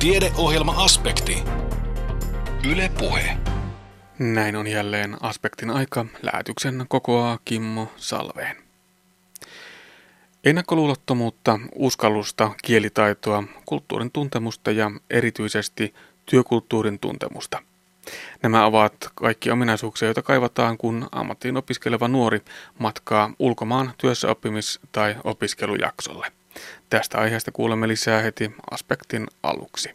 Tiedeohjelma-aspekti. Yle Puhe. Näin on jälleen aspektin aika. Lähetyksen kokoaa Kimmo Salveen. Ennakkoluulottomuutta, uskallusta, kielitaitoa, kulttuurin tuntemusta ja erityisesti työkulttuurin tuntemusta. Nämä ovat kaikki ominaisuuksia, joita kaivataan, kun ammattiin opiskeleva nuori matkaa ulkomaan työssäoppimis- tai opiskelujaksolle. Tästä aiheesta kuulemme lisää heti aspektin aluksi.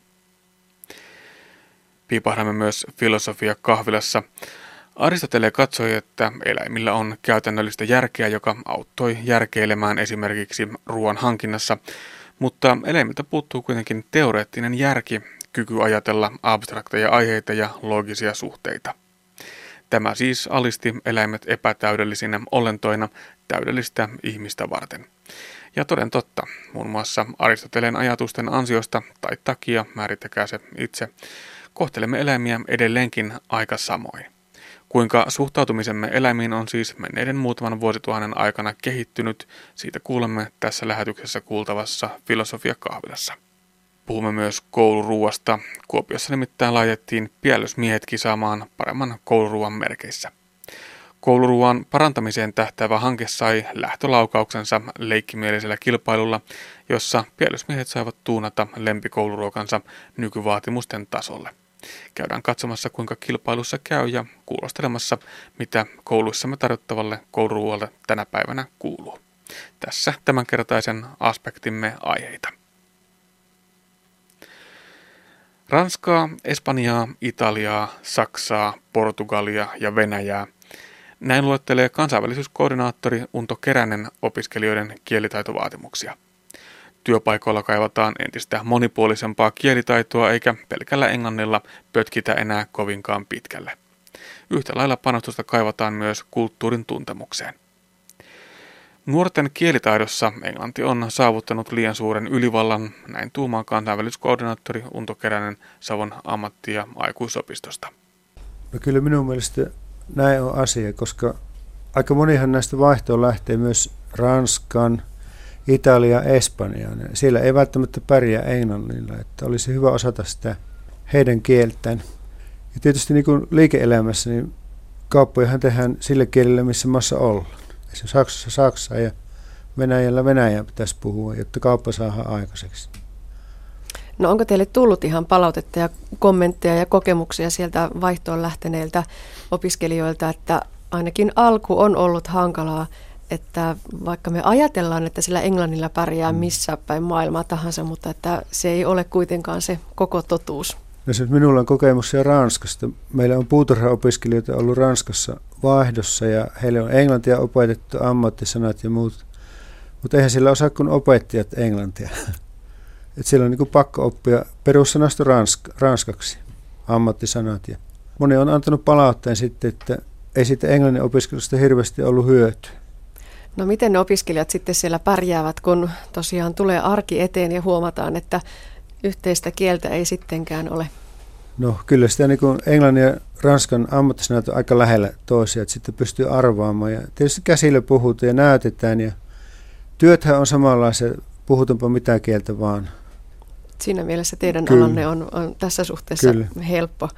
Piipahdamme myös filosofia kahvilassa. Aristotele katsoi, että eläimillä on käytännöllistä järkeä, joka auttoi järkeilemään esimerkiksi ruoan hankinnassa, mutta eläimiltä puuttuu kuitenkin teoreettinen järki, kyky ajatella abstrakteja aiheita ja loogisia suhteita. Tämä siis alisti eläimet epätäydellisinä olentoina täydellistä ihmistä varten. Ja toden totta, muun muassa Aristoteleen ajatusten ansiosta tai takia, määrittäkää se itse, kohtelemme eläimiä edelleenkin aika samoin. Kuinka suhtautumisemme eläimiin on siis menneiden muutaman vuosituhannen aikana kehittynyt, siitä kuulemme tässä lähetyksessä kuultavassa Filosofia-kahvilassa. Puhumme myös kouluruuasta. Kuopiossa nimittäin laitettiin piellysmiehet kisaamaan paremman kouluruuan merkeissä. Kouluruuan parantamiseen tähtäävä hanke sai lähtölaukauksensa leikkimielisellä kilpailulla, jossa piellysmiehet saivat tuunata lempikouluruokansa nykyvaatimusten tasolle. Käydään katsomassa, kuinka kilpailussa käy ja kuulostelemassa, mitä kouluissamme tarjottavalle kouluruoalle tänä päivänä kuuluu. Tässä tämänkertaisen aspektimme aiheita. Ranskaa, Espanjaa, Italiaa, Saksaa, Portugalia ja Venäjää. Näin luettelee kansainvälisyyskoordinaattori Unto Keränen opiskelijoiden kielitaitovaatimuksia. Työpaikoilla kaivataan entistä monipuolisempaa kielitaitoa eikä pelkällä englannilla pötkitä enää kovinkaan pitkälle. Yhtä lailla panostusta kaivataan myös kulttuurin tuntemukseen. Nuorten kielitaidossa englanti on saavuttanut liian suuren ylivallan, näin tuumaa kansainväliskoordinaattori Unto Keränen Savon ammatti- ja aikuisopistosta. No kyllä minun mielestä näin on asia, koska aika monihan näistä vaihtoon lähtee myös Ranskan, Italia, Espanjaan. Siellä ei välttämättä pärjää englannilla, että olisi hyvä osata sitä heidän kieltään. Ja tietysti niin kuin liike-elämässä, niin kauppojahan tehdään sillä kielellä, missä maassa ollaan. Se Saksassa Saksaa ja Venäjällä Venäjää pitäisi puhua, jotta kauppa saadaan aikaiseksi. No onko teille tullut ihan palautetta ja kommentteja ja kokemuksia sieltä vaihtoon lähteneiltä opiskelijoilta, että ainakin alku on ollut hankalaa, että vaikka me ajatellaan, että sillä englannilla pärjää mm. missä päin maailmaa tahansa, mutta että se ei ole kuitenkaan se koko totuus. No se, minulla on kokemuksia Ranskasta. Meillä on puutarhaopiskelijoita ollut Ranskassa vaihdossa ja heille on englantia opetettu, ammattisanat ja muut. Mutta eihän sillä osaa kuin opettajat englantia. Et siellä on niin pakko oppia perussanasto ransk- ranskaksi, ammattisanat. Ja moni on antanut palautteen sitten, että ei siitä englannin opiskelusta hirveästi ollut hyötyä. No miten ne opiskelijat sitten siellä pärjäävät, kun tosiaan tulee arki eteen ja huomataan, että yhteistä kieltä ei sittenkään ole? No kyllä sitä niin kuin englannin ja ranskan ammattisanat on aika lähellä toisia, että sitten pystyy arvaamaan. Ja tietysti käsillä puhutaan ja näytetään ja työthän on samanlaisia, puhutaanpa mitä kieltä vaan. Siinä mielessä teidän Kyllä. alanne on, on tässä suhteessa Kyllä. helppo.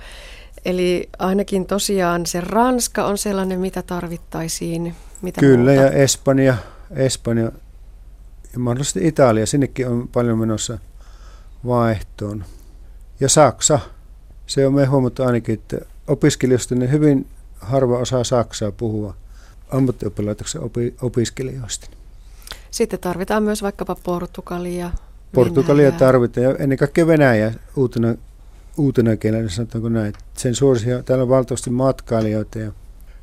Eli ainakin tosiaan se Ranska on sellainen, mitä tarvittaisiin. Mitä Kyllä, muuta? ja Espanja, Espanja ja mahdollisesti Italia, sinnekin on paljon menossa vaihtoon. Ja Saksa, se on me huomattu ainakin, että opiskelijoista niin hyvin harva osaa Saksaa puhua ammattioppilaitoksen opi- opiskelijoista. Sitten tarvitaan myös vaikkapa Portugalia, Portugalia Venäjää. tarvitaan ja ennen kaikkea Venäjä uutena, uutena kielenä, sanotaanko näin. Sen suurisia, täällä on valtavasti matkailijoita ja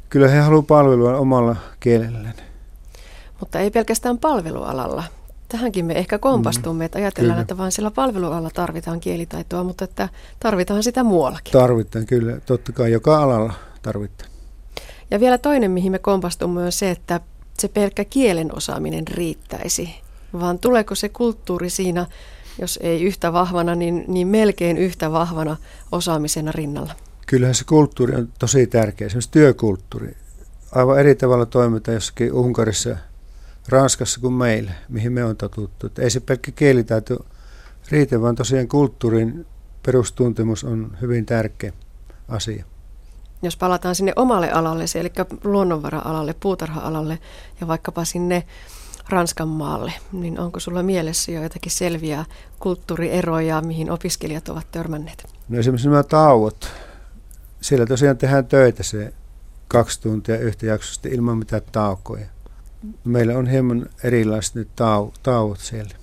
kyllä he haluavat palvelua omalla kielellään. Mutta ei pelkästään palvelualalla. Tähänkin me ehkä kompastumme, mm, että ajatellaan, kyllä. että vain sillä palvelualalla tarvitaan kielitaitoa, mutta että tarvitaan sitä muuallakin. Tarvitaan, kyllä. Totta kai joka alalla tarvitaan. Ja vielä toinen, mihin me kompastumme, on se, että se pelkkä kielen osaaminen riittäisi vaan tuleeko se kulttuuri siinä, jos ei yhtä vahvana, niin, niin melkein yhtä vahvana osaamisena rinnalla? Kyllähän se kulttuuri on tosi tärkeä, esimerkiksi työkulttuuri. Aivan eri tavalla toimitaan jossakin Unkarissa, Ranskassa kuin meillä, mihin me on totuttu. Että ei se pelkkä kielitaito riitä, vaan tosiaan kulttuurin perustuntemus on hyvin tärkeä asia. Jos palataan sinne omalle alalle, eli luonnonvara-alalle, puutarha-alalle ja vaikkapa sinne Ranskan maalle, niin onko sulla mielessä jo jotakin selviä kulttuurieroja, mihin opiskelijat ovat törmänneet? No esimerkiksi nämä tauot. Siellä tosiaan tehdään töitä se kaksi tuntia yhtä jaksosta ilman mitään taukoja. Meillä on hieman erilaiset nyt tau- tauot siellä.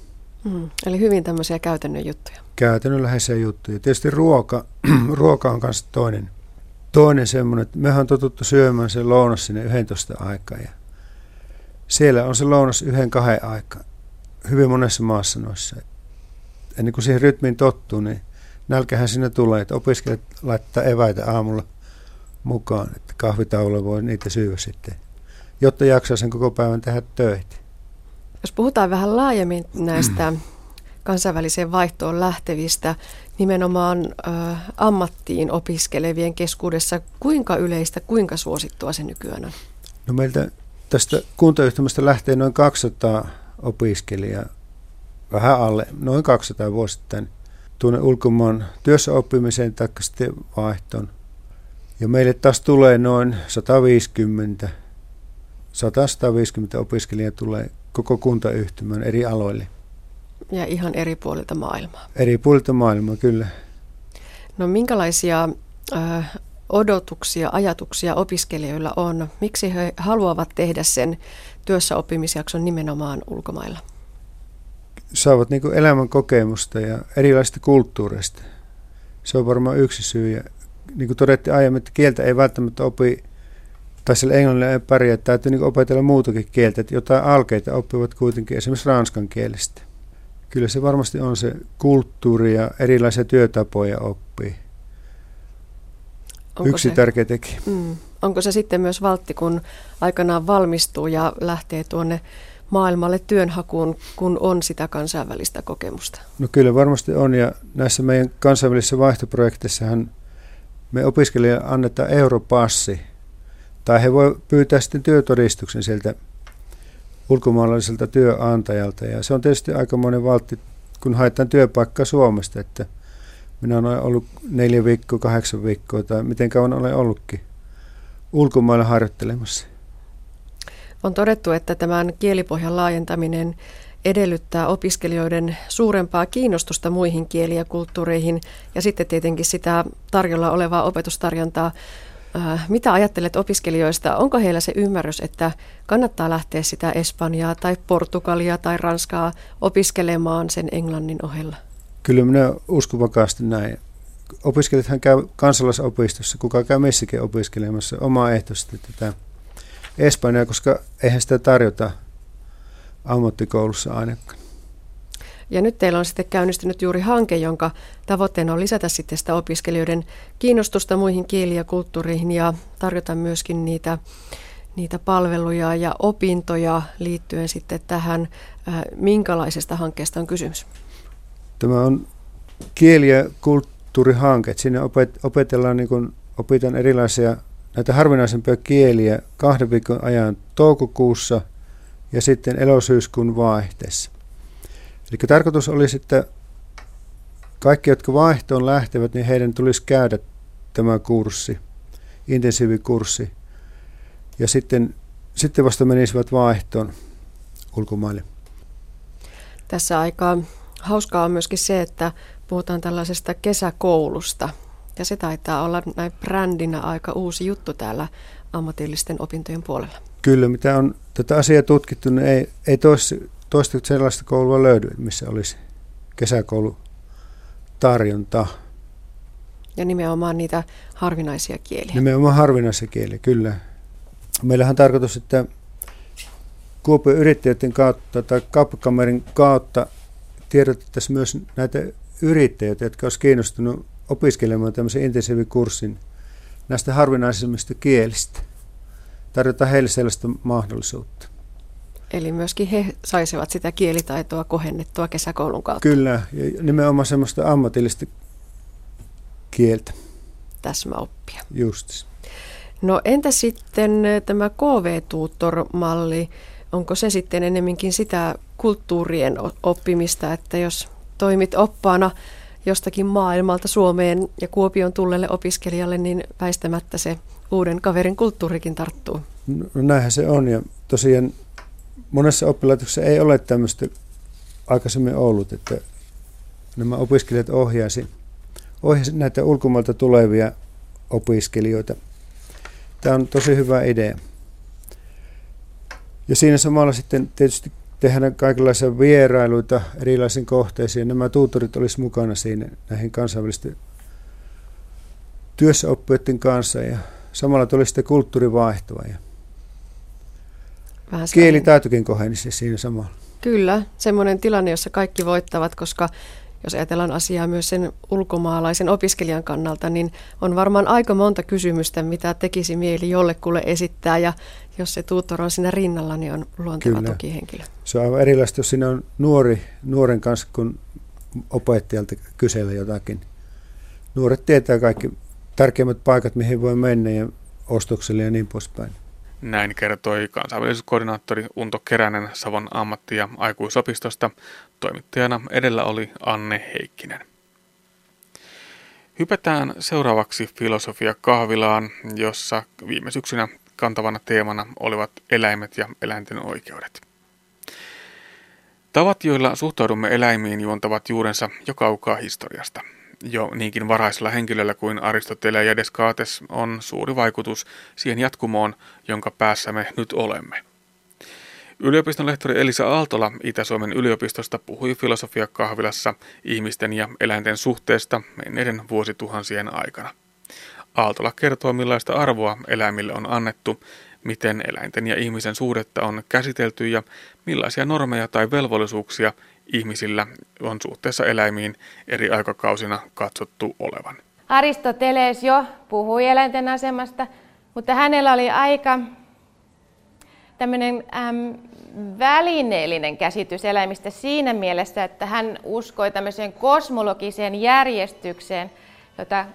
Mm, eli hyvin tämmöisiä käytännön juttuja. Käytännönläheisiä juttuja. Tietysti ruoka, ruoka on myös toinen, toinen semmoinen, että mehän on totuttu syömään se lounas sinne 11 aikaa. Ja siellä on se lounas yhden kahden aikaa. Hyvin monessa maassa noissa. Ennen kuin siihen rytmiin tottuu, niin nälkähän sinne tulee, että opiskelijat laittaa eväitä aamulla mukaan, että kahvitaululla voi niitä syödä sitten, jotta jaksaa sen koko päivän tehdä töitä. Jos puhutaan vähän laajemmin näistä kansainväliseen vaihtoon lähtevistä, nimenomaan ö, ammattiin opiskelevien keskuudessa, kuinka yleistä, kuinka suosittua se nykyään on? No meiltä tästä kuntayhtymästä lähtee noin 200 opiskelijaa, vähän alle, noin 200 vuosittain tuonne ulkomaan työssä oppimiseen tai sitten vaihtoon. Ja meille taas tulee noin 150, 100-150 opiskelijaa tulee koko kuntayhtymän eri aloille. Ja ihan eri puolilta maailmaa. Eri puolilta maailmaa, kyllä. No minkälaisia äh, odotuksia, ajatuksia opiskelijoilla on? Miksi he haluavat tehdä sen työssäoppimisjakson nimenomaan ulkomailla? Saavat niin elämän kokemusta ja erilaisista kulttuureista. Se on varmaan yksi syy. Ja niin kuin todettiin aiemmin, että kieltä ei välttämättä opi, tai sillä englannilla ei pärjää, täytyy niin opetella muutakin kieltä, että jotain alkeita oppivat kuitenkin esimerkiksi ranskan kielestä. Kyllä se varmasti on se kulttuuri ja erilaisia työtapoja oppii. Onko Yksi se, tärkeä tekijä. Mm, onko se sitten myös valtti, kun aikanaan valmistuu ja lähtee tuonne maailmalle työnhakuun, kun on sitä kansainvälistä kokemusta? No kyllä varmasti on ja näissä meidän kansainvälisissä vaihtoprojekteissahan me opiskelijoille annetaan europassi tai he voi pyytää sitten työtodistuksen sieltä ulkomaalaiselta työnantajalta ja se on tietysti aikamoinen valtti, kun haetaan työpaikkaa Suomesta, että – minä olen ollut neljä viikkoa, kahdeksan viikkoa tai miten kauan olen ollutkin ulkomailla harjoittelemassa. On todettu, että tämän kielipohjan laajentaminen edellyttää opiskelijoiden suurempaa kiinnostusta muihin kieli- ja kulttuureihin ja sitten tietenkin sitä tarjolla olevaa opetustarjontaa. Äh, mitä ajattelet opiskelijoista? Onko heillä se ymmärrys, että kannattaa lähteä sitä Espanjaa tai Portugalia tai Ranskaa opiskelemaan sen englannin ohella? Kyllä minä uskon vakaasti näin. Opiskelijathan käy kansalaisopistossa, kuka käy missäkin opiskelemassa ehtoisesti tätä Espanjaa, koska eihän sitä tarjota ammattikoulussa ainakaan. Ja nyt teillä on sitten käynnistynyt juuri hanke, jonka tavoitteena on lisätä sitten sitä opiskelijoiden kiinnostusta muihin kieliin ja kulttuureihin ja tarjota myöskin niitä, niitä palveluja ja opintoja liittyen sitten tähän. Äh, minkälaisesta hankkeesta on kysymys? Tämä on kieli- ja kulttuurihanke. Siinä opetellaan, niin kuin, opitaan erilaisia näitä harvinaisempia kieliä kahden viikon ajan toukokuussa ja sitten elosyyskuun vaihteessa. Eli tarkoitus olisi, että kaikki, jotka vaihtoon lähtevät, niin heidän tulisi käydä tämä kurssi, intensiivikurssi, ja sitten, sitten vasta menisivät vaihtoon ulkomaille. Tässä aikaa Hauskaa on myöskin se, että puhutaan tällaisesta kesäkoulusta. Ja se taitaa olla näin brändinä aika uusi juttu täällä ammatillisten opintojen puolella. Kyllä, mitä on tätä asiaa tutkittu, niin ei, ei toista, toista sellaista koulua löydy, missä olisi kesäkoulutarjonta. Ja nimenomaan niitä harvinaisia kieliä. Nimenomaan harvinaisia kieliä, kyllä. Meillähän on tarkoitus, että Kuopion yrittäjien kautta tai kauppakamerin kautta tiedotettaisiin myös näitä yrittäjiä, jotka olisivat kiinnostuneet opiskelemaan tämmöisen intensiivikurssin näistä harvinaisemmista kielistä. Tarjotaan heille sellaista mahdollisuutta. Eli myöskin he saisivat sitä kielitaitoa kohennettua kesäkoulun kautta. Kyllä, ja nimenomaan semmoista ammatillista kieltä. Täsmäoppia. Just. No entä sitten tämä KV-tuutor-malli? Onko se sitten enemminkin sitä kulttuurien oppimista, että jos toimit oppaana jostakin maailmalta Suomeen ja Kuopion tullelle opiskelijalle, niin väistämättä se uuden kaverin kulttuurikin tarttuu. No näinhän se on ja tosiaan monessa oppilaitoksessa ei ole tämmöistä aikaisemmin ollut, että nämä opiskelijat ohjaisi, ohjaisi näitä ulkomailta tulevia opiskelijoita. Tämä on tosi hyvä idea. Ja siinä samalla sitten tietysti tehdään kaikenlaisia vierailuita erilaisiin kohteisiin. Nämä tuutorit olisi mukana siinä näihin kansainvälisten työssäoppijoiden kanssa ja samalla tuli sitten kulttuurivaihtoa ja kielitaitokin kohenisi siinä samalla. Kyllä, semmoinen tilanne, jossa kaikki voittavat, koska jos ajatellaan asiaa myös sen ulkomaalaisen opiskelijan kannalta, niin on varmaan aika monta kysymystä, mitä tekisi mieli jollekulle esittää, ja jos se tutor on siinä rinnalla, niin on luonteva Kyllä. tukihenkilö. Se on aivan erilaista, jos siinä on nuori, nuoren kanssa, kun opettajalta kysellä jotakin. Nuoret tietää kaikki tärkeimmät paikat, mihin voi mennä ja ostokselle ja niin poispäin. Näin kertoi kansainväliskoordinaattori Unto Keränen Savon ammatti- ja aikuisopistosta. Toimittajana edellä oli Anne Heikkinen. Hypätään seuraavaksi filosofia kahvilaan, jossa viime syksynä kantavana teemana olivat eläimet ja eläinten oikeudet. Tavat, joilla suhtaudumme eläimiin, juontavat juurensa jo kaukaa historiasta jo niinkin varhaisella henkilöllä kuin Aristoteles ja Descartes on suuri vaikutus siihen jatkumoon, jonka päässä me nyt olemme. Yliopiston lehtori Elisa Aaltola Itä-Suomen yliopistosta puhui filosofiakahvilassa ihmisten ja eläinten suhteesta menneiden vuosituhansien aikana. Aaltola kertoo, millaista arvoa eläimille on annettu, miten eläinten ja ihmisen suhdetta on käsitelty ja millaisia normeja tai velvollisuuksia ihmisillä on suhteessa eläimiin eri aikakausina katsottu olevan. Aristoteles jo puhui eläinten asemasta, mutta hänellä oli aika tämmöinen äm, välineellinen käsitys eläimistä siinä mielessä, että hän uskoi tämmöiseen kosmologiseen järjestykseen, jota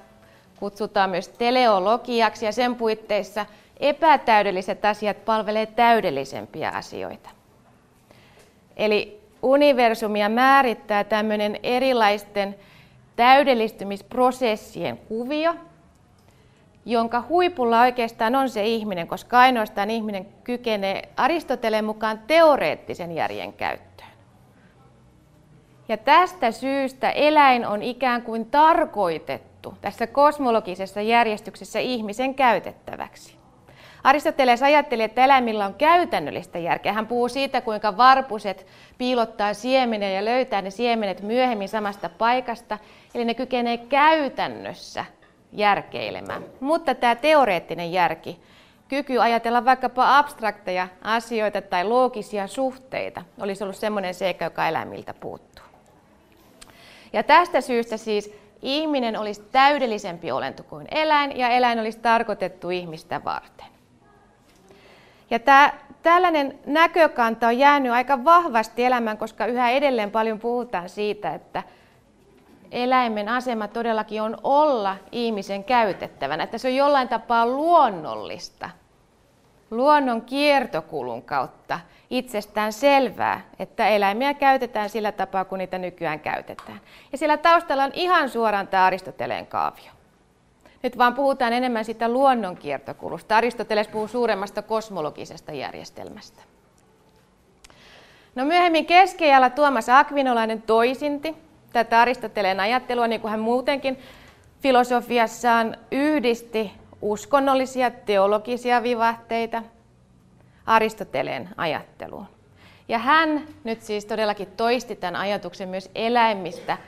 kutsutaan myös teleologiaksi, ja sen puitteissa epätäydelliset asiat palvelee täydellisempiä asioita. Eli universumia määrittää tämmöinen erilaisten täydellistymisprosessien kuvio, jonka huipulla oikeastaan on se ihminen, koska ainoastaan ihminen kykenee Aristoteleen mukaan teoreettisen järjen käyttöön. Ja tästä syystä eläin on ikään kuin tarkoitettu tässä kosmologisessa järjestyksessä ihmisen käytettäväksi. Aristoteles ajatteli, että eläimillä on käytännöllistä järkeä. Hän puhuu siitä, kuinka varpuset piilottaa siemeniä ja löytää ne siemenet myöhemmin samasta paikasta. Eli ne kykenee käytännössä järkeilemään. Mutta tämä teoreettinen järki, kyky ajatella vaikkapa abstrakteja asioita tai loogisia suhteita, olisi ollut semmoinen seikka, joka eläimiltä puuttuu. Ja tästä syystä siis ihminen olisi täydellisempi olento kuin eläin, ja eläin olisi tarkoitettu ihmistä varten. Ja tämä, tällainen näkökanta on jäänyt aika vahvasti elämään, koska yhä edelleen paljon puhutaan siitä, että eläimen asema todellakin on olla ihmisen käytettävänä, että se on jollain tapaa luonnollista, luonnon kiertokulun kautta itsestään selvää, että eläimiä käytetään sillä tapaa, kun niitä nykyään käytetään. Ja sillä taustalla on ihan suoraan tämä Aristoteleen kaavio. Nyt vaan puhutaan enemmän siitä luonnonkiertokulusta. Aristoteles puhuu suuremmasta kosmologisesta järjestelmästä. No myöhemmin keskiajalla Tuomas Akvinolainen toisinti tätä Aristoteleen ajattelua, niin kuin hän muutenkin filosofiassaan yhdisti uskonnollisia teologisia vivahteita Aristoteleen ajatteluun. Ja hän nyt siis todellakin toisti tämän ajatuksen myös eläimistä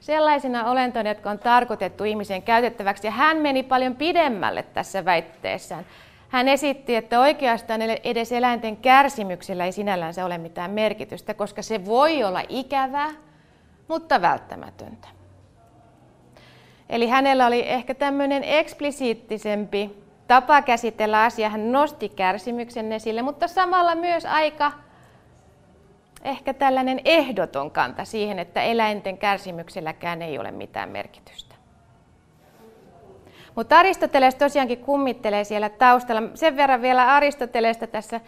sellaisina olentoina, jotka on tarkoitettu ihmisen käytettäväksi. Ja hän meni paljon pidemmälle tässä väitteessään. Hän esitti, että oikeastaan edes eläinten kärsimyksellä ei sinällänsä ole mitään merkitystä, koska se voi olla ikävää, mutta välttämätöntä. Eli hänellä oli ehkä tämmöinen eksplisiittisempi tapa käsitellä asiaa. Hän nosti kärsimyksen esille, mutta samalla myös aika ehkä tällainen ehdoton kanta siihen, että eläinten kärsimykselläkään ei ole mitään merkitystä. Mutta Aristoteles tosiaankin kummittelee siellä taustalla. Sen verran vielä Aristotelesta tässä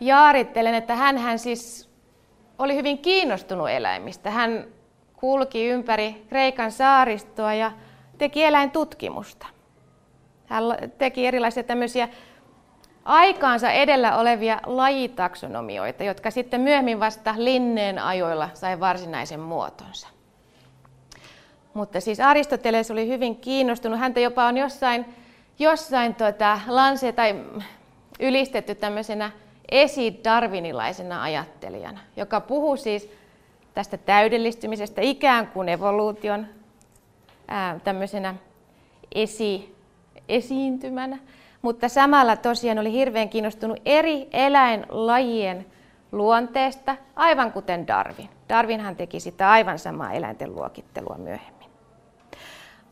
jaarittelen, että hän siis oli hyvin kiinnostunut eläimistä. Hän kulki ympäri Kreikan saaristoa ja teki eläintutkimusta. Hän teki erilaisia tämmöisiä aikaansa edellä olevia lajitaksonomioita, jotka sitten myöhemmin vasta Linneen ajoilla sai varsinaisen muotonsa. Mutta siis Aristoteles oli hyvin kiinnostunut. Häntä jopa on jossain, jossain tuota, lanse tai ylistetty tämmöisenä esidarwinilaisena ajattelijana, joka puhuu siis tästä täydellistymisestä ikään kuin evoluution tämmöisenä esi, esiintymänä, mutta samalla tosiaan oli hirveän kiinnostunut eri eläinlajien luonteesta, aivan kuten Darwin. Darwinhan teki sitä aivan samaa eläinten luokittelua myöhemmin.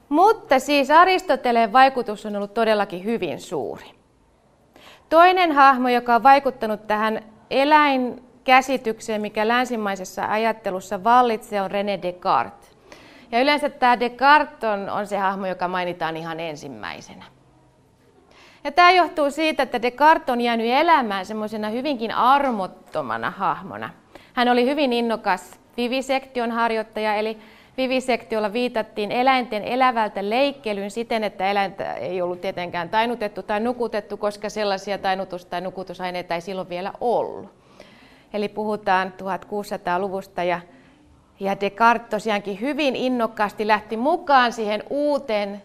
Mutta siis Aristoteleen vaikutus on ollut todellakin hyvin suuri. Toinen hahmo, joka on vaikuttanut tähän eläinkäsitykseen, mikä länsimaisessa ajattelussa vallitsee, on René Descartes. Ja yleensä tämä Descartes on, on se hahmo, joka mainitaan ihan ensimmäisenä. Ja tämä johtuu siitä, että Descartes on jäänyt elämään semmoisena hyvinkin armottomana hahmona. Hän oli hyvin innokas vivisektion harjoittaja, eli vivisektiolla viitattiin eläinten elävältä leikkelyyn siten, että eläintä ei ollut tietenkään tainutettu tai nukutettu, koska sellaisia tainutus- tai nukutusaineita ei silloin vielä ollut. Eli puhutaan 1600-luvusta ja, ja Descartes tosiaankin hyvin innokkaasti lähti mukaan siihen uuteen,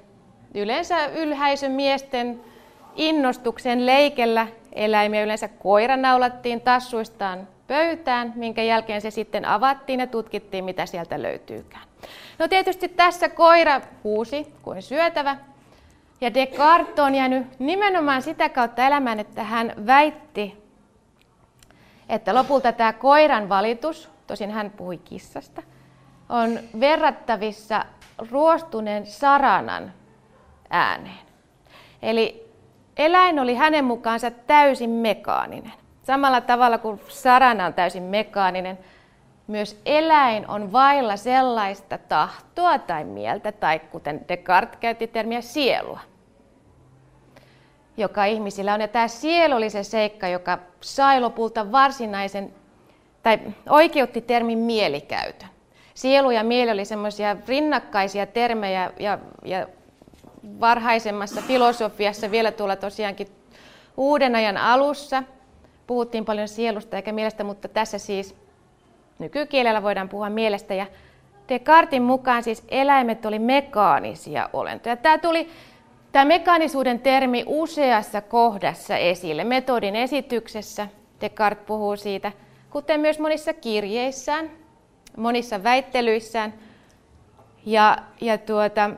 yleensä ylhäisön miesten innostuksen leikellä eläimiä. Yleensä koira naulattiin tassuistaan pöytään, minkä jälkeen se sitten avattiin ja tutkittiin, mitä sieltä löytyykään. No tietysti tässä koira huusi kuin syötävä. Ja Descartes on jäänyt nimenomaan sitä kautta elämään, että hän väitti, että lopulta tämä koiran valitus, tosin hän puhui kissasta, on verrattavissa ruostuneen saranan ääneen. Eli eläin oli hänen mukaansa täysin mekaaninen. Samalla tavalla kuin sarana on täysin mekaaninen, myös eläin on vailla sellaista tahtoa tai mieltä, tai kuten Descartes käytti termiä sielua, joka ihmisillä on. Ja tämä sielu oli se seikka, joka sai lopulta varsinaisen, tai oikeutti termin mielikäytön. Sielu ja mieli oli semmoisia rinnakkaisia termejä, ja, ja varhaisemmassa filosofiassa vielä tuolla tosiaankin uuden ajan alussa puhuttiin paljon sielusta eikä mielestä, mutta tässä siis Nykykielellä voidaan puhua mielestä ja Descartin mukaan siis eläimet oli mekaanisia olentoja. Tämä tuli tämä mekaanisuuden termi useassa kohdassa esille. Metodin esityksessä Descartes puhuu siitä, kuten myös monissa kirjeissään, monissa väittelyissään. Ja, ja tuota,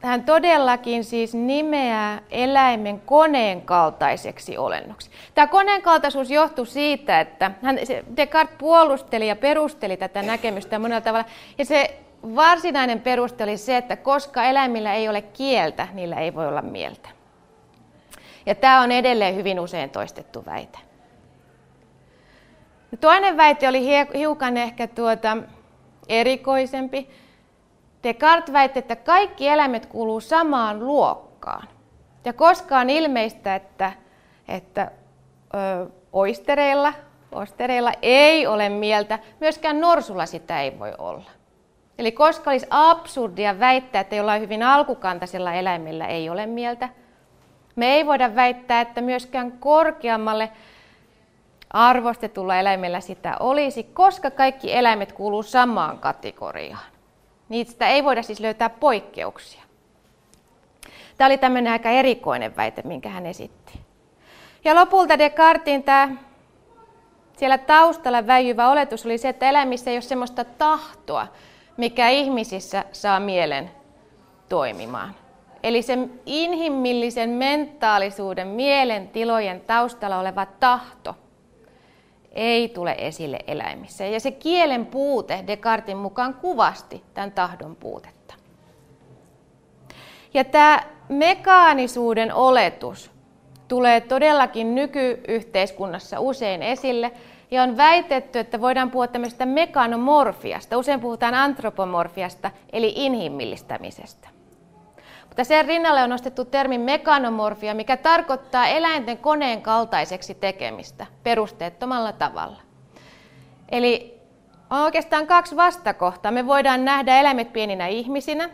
hän todellakin siis nimeää eläimen koneen kaltaiseksi olennoksi. Tämä koneen kaltaisuus johtui siitä, että hän, Descartes puolusteli ja perusteli tätä näkemystä monella tavalla. Ja se varsinainen peruste oli se, että koska eläimillä ei ole kieltä, niillä ei voi olla mieltä. Ja tämä on edelleen hyvin usein toistettu väite. Toinen väite oli hiukan ehkä tuota erikoisempi. Descartes väitti, että kaikki eläimet kuuluu samaan luokkaan. Ja koskaan ilmeistä, että, että ö, oistereilla, ostereilla ei ole mieltä, myöskään norsulla sitä ei voi olla. Eli koska olisi absurdia väittää, että jollain hyvin alkukantaisella eläimellä ei ole mieltä, me ei voida väittää, että myöskään korkeammalle arvostetulla eläimellä sitä olisi, koska kaikki eläimet kuuluu samaan kategoriaan. Niistä ei voida siis löytää poikkeuksia. Tämä oli tämmöinen aika erikoinen väite, minkä hän esitti. Ja lopulta Descartin tämä siellä taustalla väijyvä oletus oli se, että eläimissä ei ole sellaista tahtoa, mikä ihmisissä saa mielen toimimaan. Eli sen inhimillisen mentaalisuuden, mielen tilojen taustalla oleva tahto – ei tule esille eläimissä. Ja se kielen puute Descartin mukaan kuvasti tämän tahdon puutetta. Ja tämä mekaanisuuden oletus tulee todellakin nykyyhteiskunnassa usein esille. Ja on väitetty, että voidaan puhua tämmöisestä mekanomorfiasta. Usein puhutaan antropomorfiasta, eli inhimillistämisestä. Mutta sen rinnalle on nostettu termi mekanomorfia, mikä tarkoittaa eläinten koneen kaltaiseksi tekemistä perusteettomalla tavalla. Eli on oikeastaan kaksi vastakohtaa. Me voidaan nähdä eläimet pieninä ihmisinä,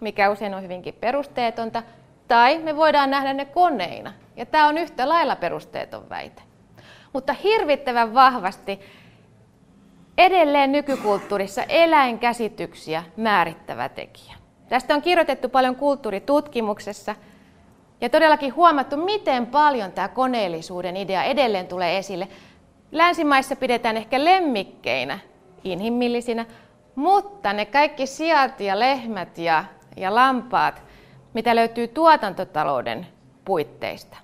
mikä usein on hyvinkin perusteetonta, tai me voidaan nähdä ne koneina. Ja tämä on yhtä lailla perusteeton väite. Mutta hirvittävän vahvasti edelleen nykykulttuurissa eläinkäsityksiä määrittävä tekijä. Tästä on kirjoitettu paljon kulttuuritutkimuksessa ja todellakin huomattu, miten paljon tämä koneellisuuden idea edelleen tulee esille. Länsimaissa pidetään ehkä lemmikkeinä, inhimillisinä, mutta ne kaikki sijat ja lehmät ja, ja lampaat, mitä löytyy tuotantotalouden puitteista,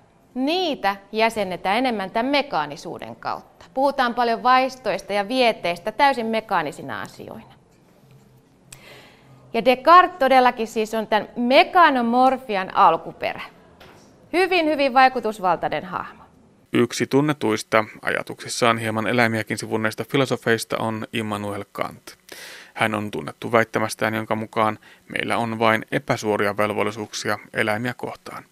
niitä jäsennetään enemmän tämän mekaanisuuden kautta. Puhutaan paljon vaistoista ja vieteistä täysin mekaanisina asioina. Ja Descartes todellakin siis on tämän mekanomorfian alkuperä. Hyvin, hyvin vaikutusvaltainen hahmo. Yksi tunnetuista ajatuksissaan hieman eläimiäkin sivunneista filosofeista on Immanuel Kant. Hän on tunnettu väittämästään, jonka mukaan meillä on vain epäsuoria velvollisuuksia eläimiä kohtaan.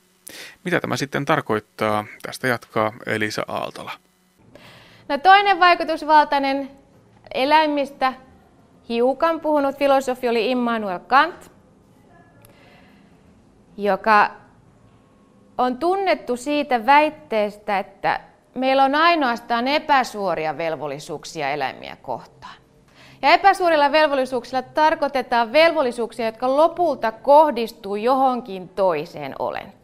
Mitä tämä sitten tarkoittaa? Tästä jatkaa Elisa Aaltola. No toinen vaikutusvaltainen eläimistä hiukan puhunut filosofi oli Immanuel Kant, joka on tunnettu siitä väitteestä, että meillä on ainoastaan epäsuoria velvollisuuksia eläimiä kohtaan. Ja epäsuorilla velvollisuuksilla tarkoitetaan velvollisuuksia, jotka lopulta kohdistuu johonkin toiseen olentoon.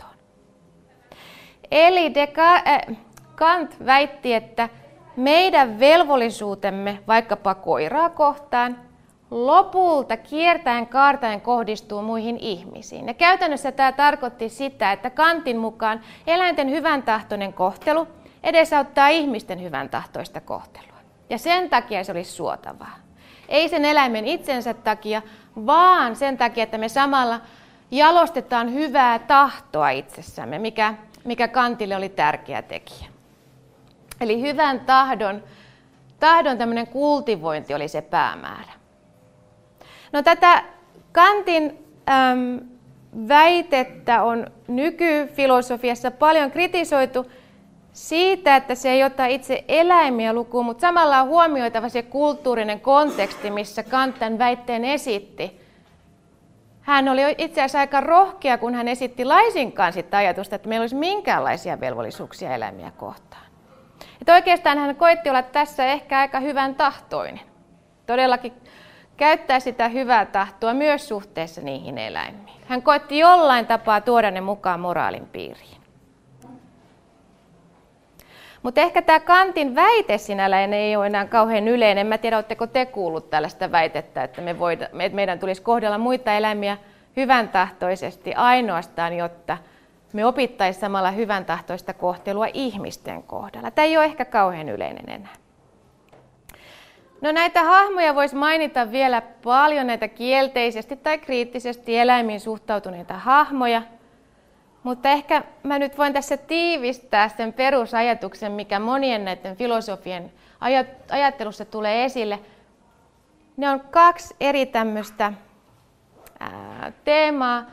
Eli äh, Kant väitti, että meidän velvollisuutemme vaikkapa koiraa kohtaan lopulta kiertäen kaartaen kohdistuu muihin ihmisiin. Ja käytännössä tämä tarkoitti sitä, että Kantin mukaan eläinten hyvän tahtoinen kohtelu edesauttaa ihmisten hyvän tahtoista kohtelua. Ja sen takia se olisi suotavaa. Ei sen eläimen itsensä takia, vaan sen takia, että me samalla jalostetaan hyvää tahtoa itsessämme, mikä, mikä Kantille oli tärkeä tekijä. Eli hyvän tahdon, tahdon tämmöinen kultivointi oli se päämäärä. No tätä Kantin äm, väitettä on nykyfilosofiassa paljon kritisoitu siitä, että se ei ota itse eläimiä lukuun, mutta samalla on huomioitava se kulttuurinen konteksti, missä Kant tämän väitteen esitti. Hän oli itse asiassa aika rohkea, kun hän esitti laisinkaan sitä ajatusta, että meillä olisi minkäänlaisia velvollisuuksia eläimiä kohtaan. Että oikeastaan hän koitti olla tässä ehkä aika hyvän tahtoinen. Todellakin käyttää sitä hyvää tahtoa myös suhteessa niihin eläimiin. Hän koitti jollain tapaa tuoda ne mukaan moraalin piiriin. Mutta ehkä tämä Kantin väite sinällään ei ole enää kauhean yleinen. Mä tiedä, oletteko te kuullut tällaista väitettä, että me voida, meidän tulisi kohdella muita eläimiä hyvän tahtoisesti ainoastaan, jotta me opittaisiin samalla hyvän tahtoista kohtelua ihmisten kohdalla. Tämä ei ole ehkä kauhean yleinen enää. No näitä hahmoja voisi mainita vielä paljon, näitä kielteisesti tai kriittisesti eläimiin suhtautuneita hahmoja. Mutta ehkä mä nyt voin tässä tiivistää sen perusajatuksen, mikä monien näiden filosofien ajattelussa tulee esille. Ne on kaksi eri tämmöistä teemaa.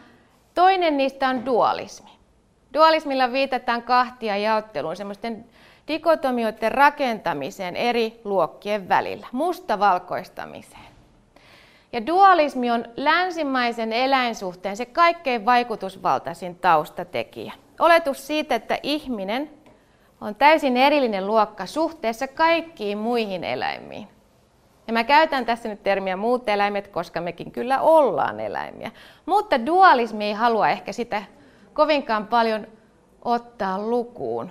Toinen niistä on dualismi. Dualismilla viitataan kahtia jaotteluun, semmoisten dikotomioiden rakentamiseen eri luokkien välillä, mustavalkoistamiseen. Ja dualismi on länsimaisen eläinsuhteen se kaikkein vaikutusvaltaisin taustatekijä. Oletus siitä, että ihminen on täysin erillinen luokka suhteessa kaikkiin muihin eläimiin. Ja mä käytän tässä nyt termiä muut eläimet, koska mekin kyllä ollaan eläimiä. Mutta dualismi ei halua ehkä sitä kovinkaan paljon ottaa lukuun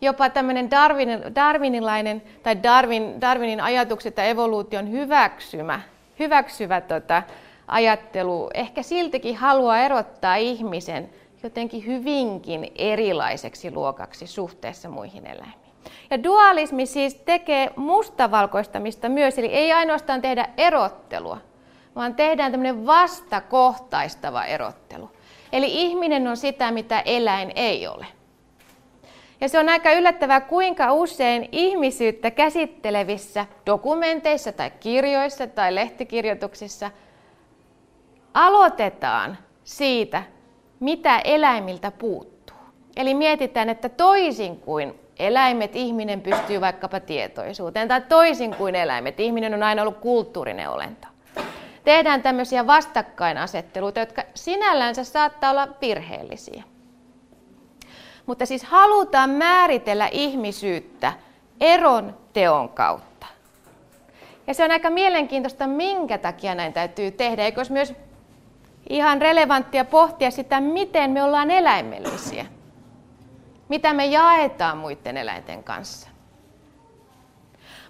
jopa tämmöinen Darwinin, darwinilainen tai Darwin, Darwinin ajatukset että evoluution hyväksymä, hyväksyvä tota, ajattelu ehkä siltikin haluaa erottaa ihmisen jotenkin hyvinkin erilaiseksi luokaksi suhteessa muihin eläimiin. Ja dualismi siis tekee mustavalkoistamista myös, eli ei ainoastaan tehdä erottelua, vaan tehdään tämmöinen vastakohtaistava erottelu. Eli ihminen on sitä, mitä eläin ei ole. Ja se on aika yllättävää, kuinka usein ihmisyyttä käsittelevissä dokumenteissa tai kirjoissa tai lehtikirjoituksissa aloitetaan siitä, mitä eläimiltä puuttuu. Eli mietitään, että toisin kuin eläimet, ihminen pystyy vaikkapa tietoisuuteen, tai toisin kuin eläimet, ihminen on aina ollut kulttuurinen olento. Tehdään tämmöisiä vastakkainasetteluita, jotka sinällänsä saattaa olla virheellisiä. Mutta siis halutaan määritellä ihmisyyttä eron teon kautta. Ja se on aika mielenkiintoista, minkä takia näin täytyy tehdä. Eikö olisi myös ihan relevanttia pohtia sitä, miten me ollaan eläimellisiä. Mitä me jaetaan muiden eläinten kanssa.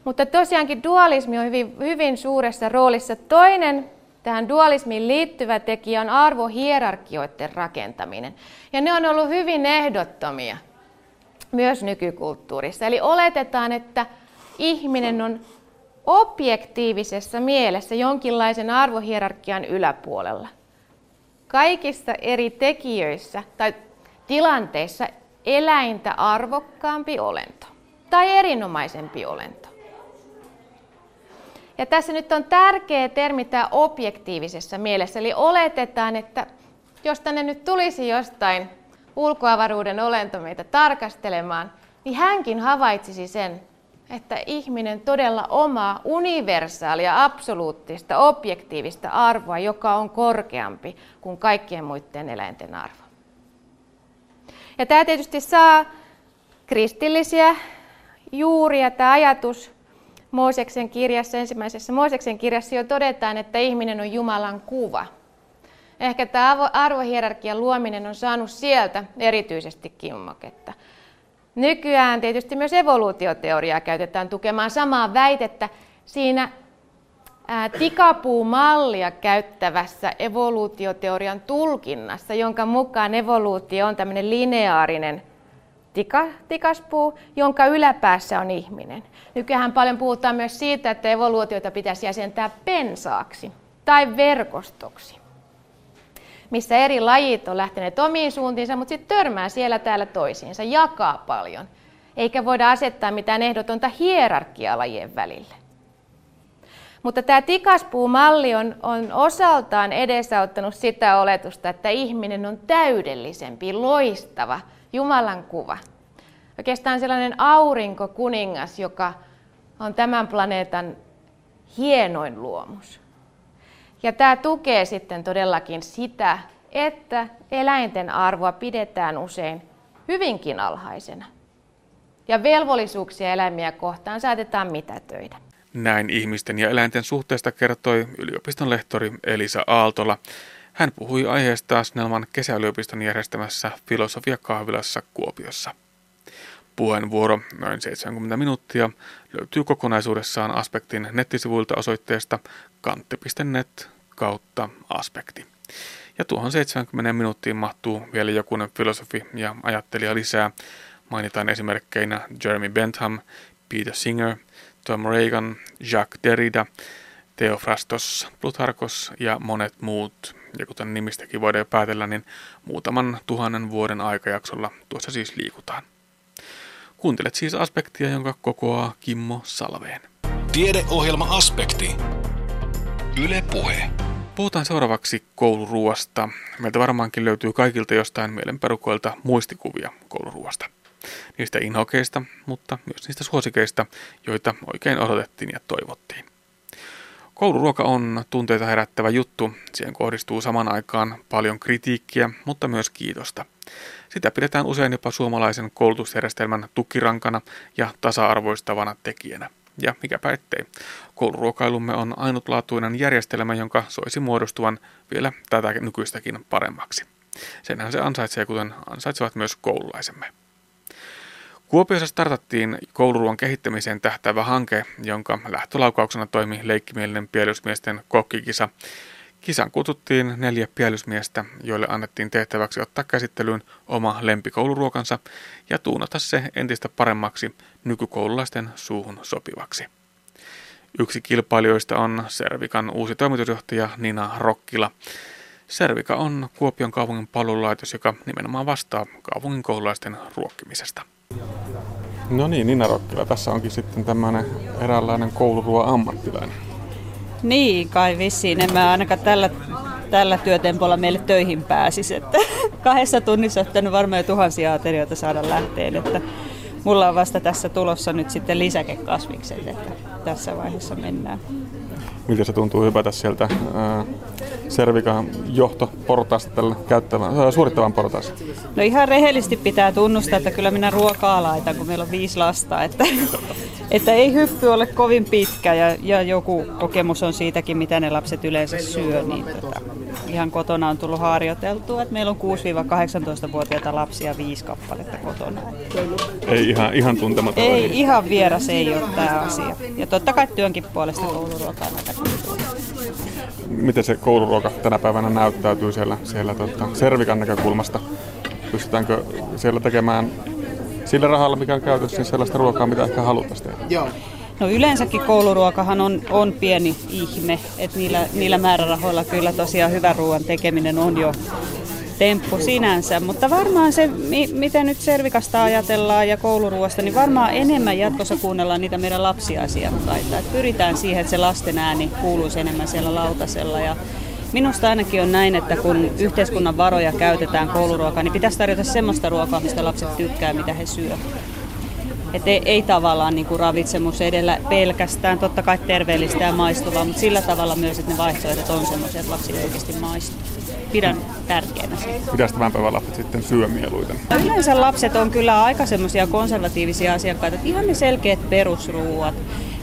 Mutta tosiaankin dualismi on hyvin, hyvin suuressa roolissa. Toinen tähän dualismiin liittyvä tekijä on arvohierarkioiden rakentaminen. Ja ne on ollut hyvin ehdottomia myös nykykulttuurissa. Eli oletetaan, että ihminen on objektiivisessa mielessä jonkinlaisen arvohierarkian yläpuolella. Kaikissa eri tekijöissä tai tilanteissa eläintä arvokkaampi olento tai erinomaisempi olento. Ja tässä nyt on tärkeä termi tämä objektiivisessa mielessä, eli oletetaan, että jos tänne nyt tulisi jostain ulkoavaruuden olento meitä tarkastelemaan, niin hänkin havaitsisi sen, että ihminen todella omaa universaalia, absoluuttista, objektiivista arvoa, joka on korkeampi kuin kaikkien muiden eläinten arvo. Ja tämä tietysti saa kristillisiä juuria, tämä ajatus Mooseksen kirjassa, ensimmäisessä Mooseksen kirjassa jo todetaan, että ihminen on Jumalan kuva. Ehkä tämä arvohierarkian luominen on saanut sieltä erityisesti kimmoketta. Nykyään tietysti myös evoluutioteoriaa käytetään tukemaan samaa väitettä siinä tikapuumallia käyttävässä evoluutioteorian tulkinnassa, jonka mukaan evoluutio on tämmöinen lineaarinen tika, tikaspuu, jonka yläpäässä on ihminen. Nykyään paljon puhutaan myös siitä, että evoluutiota pitäisi jäsentää pensaaksi tai verkostoksi, missä eri lajit on lähteneet omiin suuntiinsa, mutta sitten törmää siellä täällä toisiinsa, jakaa paljon, eikä voida asettaa mitään ehdotonta hierarkiaa lajien välille. Mutta tämä tikaspuumalli on, on osaltaan edesauttanut sitä oletusta, että ihminen on täydellisempi, loistava, Jumalan kuva. Oikeastaan sellainen aurinkokuningas, joka on tämän planeetan hienoin luomus. Ja tämä tukee sitten todellakin sitä, että eläinten arvoa pidetään usein hyvinkin alhaisena. Ja velvollisuuksia eläimiä kohtaan saatetaan mitätöidä. Näin ihmisten ja eläinten suhteesta kertoi yliopiston lehtori Elisa Aaltola. Hän puhui aiheesta Snellman kesäyliopiston järjestämässä filosofiakahvilassa Kuopiossa. Puheenvuoro, noin 70 minuuttia, löytyy kokonaisuudessaan aspektin nettisivuilta osoitteesta kantti.net kautta aspekti. Ja tuohon 70 minuuttiin mahtuu vielä jokunen filosofi ja ajattelija lisää. Mainitaan esimerkkeinä Jeremy Bentham, Peter Singer, Tom Reagan, Jacques Derrida, Theophrastos, Plutarkos ja monet muut. Ja kuten nimistäkin voidaan päätellä, niin muutaman tuhannen vuoden aikajaksolla tuossa siis liikutaan. Kuuntelet siis aspektia, jonka kokoaa Kimmo Salveen. Tiedeohjelma Aspekti. Yle Puhe. Puhutaan seuraavaksi kouluruoasta. Meiltä varmaankin löytyy kaikilta jostain mielenperukoilta muistikuvia kouluruoasta niistä inhokeista, mutta myös niistä suosikeista, joita oikein odotettiin ja toivottiin. Kouluruoka on tunteita herättävä juttu. Siihen kohdistuu saman aikaan paljon kritiikkiä, mutta myös kiitosta. Sitä pidetään usein jopa suomalaisen koulutusjärjestelmän tukirankana ja tasa-arvoistavana tekijänä. Ja mikäpä ettei. Kouluruokailumme on ainutlaatuinen järjestelmä, jonka soisi muodostuvan vielä tätä nykyistäkin paremmaksi. Senhän se ansaitsee, kuten ansaitsevat myös koululaisemme. Kuopiossa startattiin kouluruoan kehittämiseen tähtävä hanke, jonka lähtölaukauksena toimi leikkimielinen pielysmiesten kokkikisa. Kisan kutsuttiin neljä pielysmiestä, joille annettiin tehtäväksi ottaa käsittelyyn oma lempikouluruokansa ja tuunata se entistä paremmaksi nykykoululaisten suuhun sopivaksi. Yksi kilpailijoista on Servikan uusi toimitusjohtaja Nina Rokkila. Servika on Kuopion kaupungin palvelulaitos, joka nimenomaan vastaa kaupungin koululaisten ruokkimisesta. No niin, Nina Rokkila, tässä onkin sitten tämmöinen eräänlainen kouluruo ammattilainen. Niin, kai vissiin. En mä ainakaan tällä, tällä työtempolla meille töihin pääsisi. Että kahdessa tunnissa on varmaan jo tuhansia aterioita saada lähteen. Että mulla on vasta tässä tulossa nyt sitten lisäkekasvikset, että tässä vaiheessa mennään. Miltä se tuntuu hypätä sieltä ää, Servikan johtoportaasta tällä käyttävän, suorittavan portaasta? No ihan rehellisesti pitää tunnustaa, että kyllä minä ruokaa laitan, kun meillä on viisi lasta. Että, että ei hyppy ole kovin pitkä ja, ja joku kokemus on siitäkin, mitä ne lapset yleensä syö. Niin tota, ihan kotona on tullut harjoiteltua, että meillä on 6-18-vuotiaita lapsia viisi kappaletta kotona. Ei ihan, ihan tuntematon. Ei, ihan vieras ei ole tämä asia. Ja totta kai työnkin puolesta kouluruokaa näitä Miten se kouluruoka tänä päivänä näyttäytyy siellä, siellä tota, Servikan näkökulmasta? Pystytäänkö siellä tekemään sillä rahalla, mikä on käytössä, niin sellaista ruokaa, mitä ehkä haluttaisiin tehdä? Joo. No yleensäkin kouluruokahan on, on pieni ihme, että niillä, niillä määrärahoilla kyllä tosiaan hyvän ruoan tekeminen on jo temppu sinänsä, mutta varmaan se, mitä nyt Servikasta ajatellaan ja kouluruoasta, niin varmaan enemmän jatkossa kuunnellaan niitä meidän lapsiasiakkaita. Et pyritään siihen, että se lasten ääni kuuluisi enemmän siellä lautasella ja Minusta ainakin on näin, että kun yhteiskunnan varoja käytetään kouluruokaan, niin pitäisi tarjota semmoista ruokaa, mistä lapset tykkää, mitä he syövät. Että ei, ei tavallaan niin kuin ravitsemus edellä pelkästään, totta kai terveellistä ja maistuvaa, mutta sillä tavalla myös, että ne vaihtoehdot on semmoisia, että lapsi oikeasti maistuu. Pidän tärkeänä sitä. Mitä tämän päivän lapset sitten syö mieluiten? Yleensä lapset on kyllä aika semmoisia konservatiivisia asiakkaita, että ihan ne selkeät perusruuat.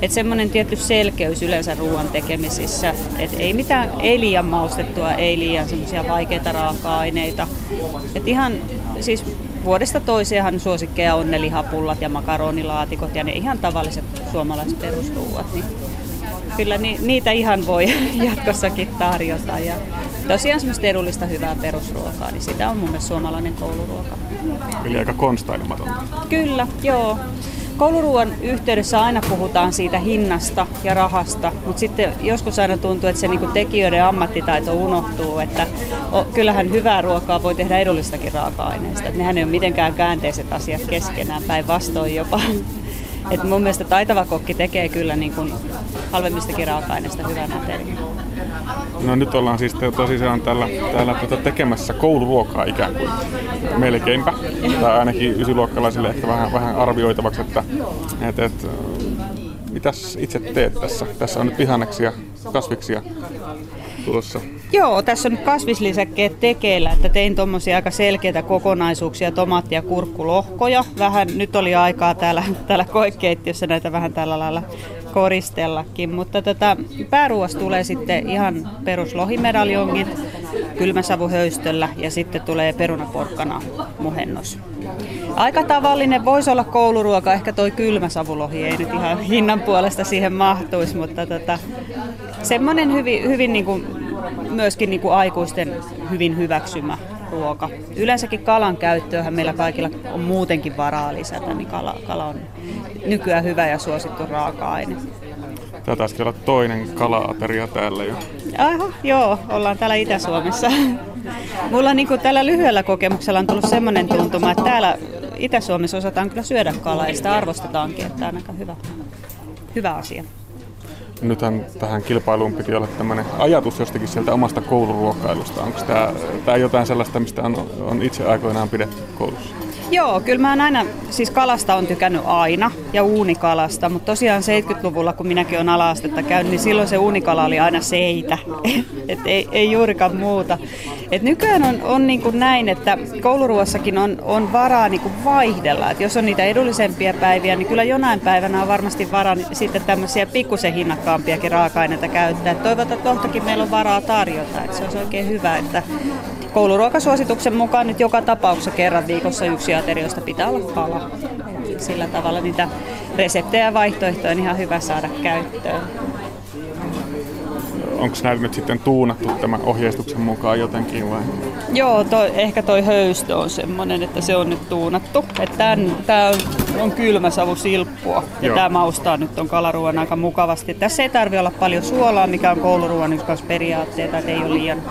Että semmoinen tietty selkeys yleensä ruoan tekemisissä, että ei mitään, ei liian maustettua, ei liian semmoisia vaikeita raaka-aineita. Että ihan siis vuodesta toiseenhan suosikkeja on ne lihapullat ja makaronilaatikot ja ne ihan tavalliset suomalaiset perusruuat. Niin kyllä ni, niitä ihan voi jatkossakin tarjota. Ja tosiaan semmoista edullista hyvää perusruokaa, niin sitä on mun mielestä suomalainen kouluruoka. Eli aika konstailematonta. Kyllä, joo. Kouluruoan yhteydessä aina puhutaan siitä hinnasta ja rahasta, mutta sitten joskus aina tuntuu, että se niinku tekijöiden ammattitaito unohtuu, että o, kyllähän hyvää ruokaa voi tehdä edullistakin raaka-aineista. Et nehän ei ole mitenkään käänteiset asiat keskenään, päinvastoin jopa. Et mun mielestä taitava kokki tekee kyllä niin kuin halvemmistakin raaka-aineista hyvän aterian. No nyt ollaan siis tosiaan täällä, täällä tuota tekemässä kouluruokaa ikään kuin melkeinpä. Tai ainakin ysiluokkalaisille ehkä vähän, vähän arvioitavaksi, että, että, että mitäs itse teet tässä? Tässä on nyt vihanneksia, kasviksia tuossa. Joo, tässä on kasvislisäkkeet tekeillä, että tein tuommoisia aika selkeitä kokonaisuuksia, tomaattia, kurkkulohkoja. Vähän, nyt oli aikaa täällä, täällä koekeittiössä näitä vähän tällä lailla koristellakin, mutta tota, pääruoasta tulee sitten ihan peruslohimedaljongit kylmäsavuhöystöllä ja sitten tulee perunaporkkana muhennos. Aika tavallinen voisi olla kouluruoka, ehkä toi kylmäsavulohi ei nyt ihan hinnan puolesta siihen mahtuisi, mutta tota, semmoinen hyvin, hyvin niin kuin, myöskin niin kuin aikuisten hyvin hyväksymä ruoka. Yleensäkin kalan käyttöähän meillä kaikilla on muutenkin varaa lisätä, niin kala, kala on nykyään hyvä ja suosittu raaka-aine. Tämä taisi olla toinen kalaateria täällä jo. Aha, joo, ollaan täällä Itä-Suomessa. Mulla niin kuin tällä lyhyellä kokemuksella on tullut semmoinen tuntuma, että täällä Itä-Suomessa osataan kyllä syödä kalaa ja sitä arvostetaankin, että tämä on aika hyvä, hyvä asia. Nythän tähän kilpailuun piti olla tämmöinen ajatus jostakin sieltä omasta kouluruokailusta. Onko tämä, tämä jotain sellaista, mistä on, on itse aikoinaan pidetty koulussa? Joo, kyllä mä oon aina, siis kalasta on tykännyt aina ja uunikalasta, mutta tosiaan 70-luvulla, kun minäkin olen ala-astetta käynyt, niin silloin se uunikala oli aina seitä, et ei, ei juurikaan muuta. Et nykyään on, on niin kuin näin, että kouluruossakin on, on varaa niin kuin vaihdella, että jos on niitä edullisempia päiviä, niin kyllä jonain päivänä on varmasti varaa sitten tämmöisiä pikkusen hinnakkaampiakin raaka-aineita käyttää. Toivotaan, että meillä on varaa tarjota, että se olisi oikein hyvä, että kouluruokasuosituksen mukaan nyt joka tapauksessa kerran viikossa yksi aterioista pitää olla kala. Sillä tavalla niitä reseptejä ja vaihtoehtoja on ihan hyvä saada käyttöön. Onko näitä nyt sitten tuunattu tämän ohjeistuksen mukaan jotenkin vai? Joo, toi, ehkä toi höystö on semmoinen, että se on nyt tuunattu. Tämä on, on kylmä savu silppua ja tämä maustaa nyt on kalaruoan aika mukavasti. Tässä ei tarvi olla paljon suolaa, mikä on kouluruoan yksi periaatteita, että ei ole liian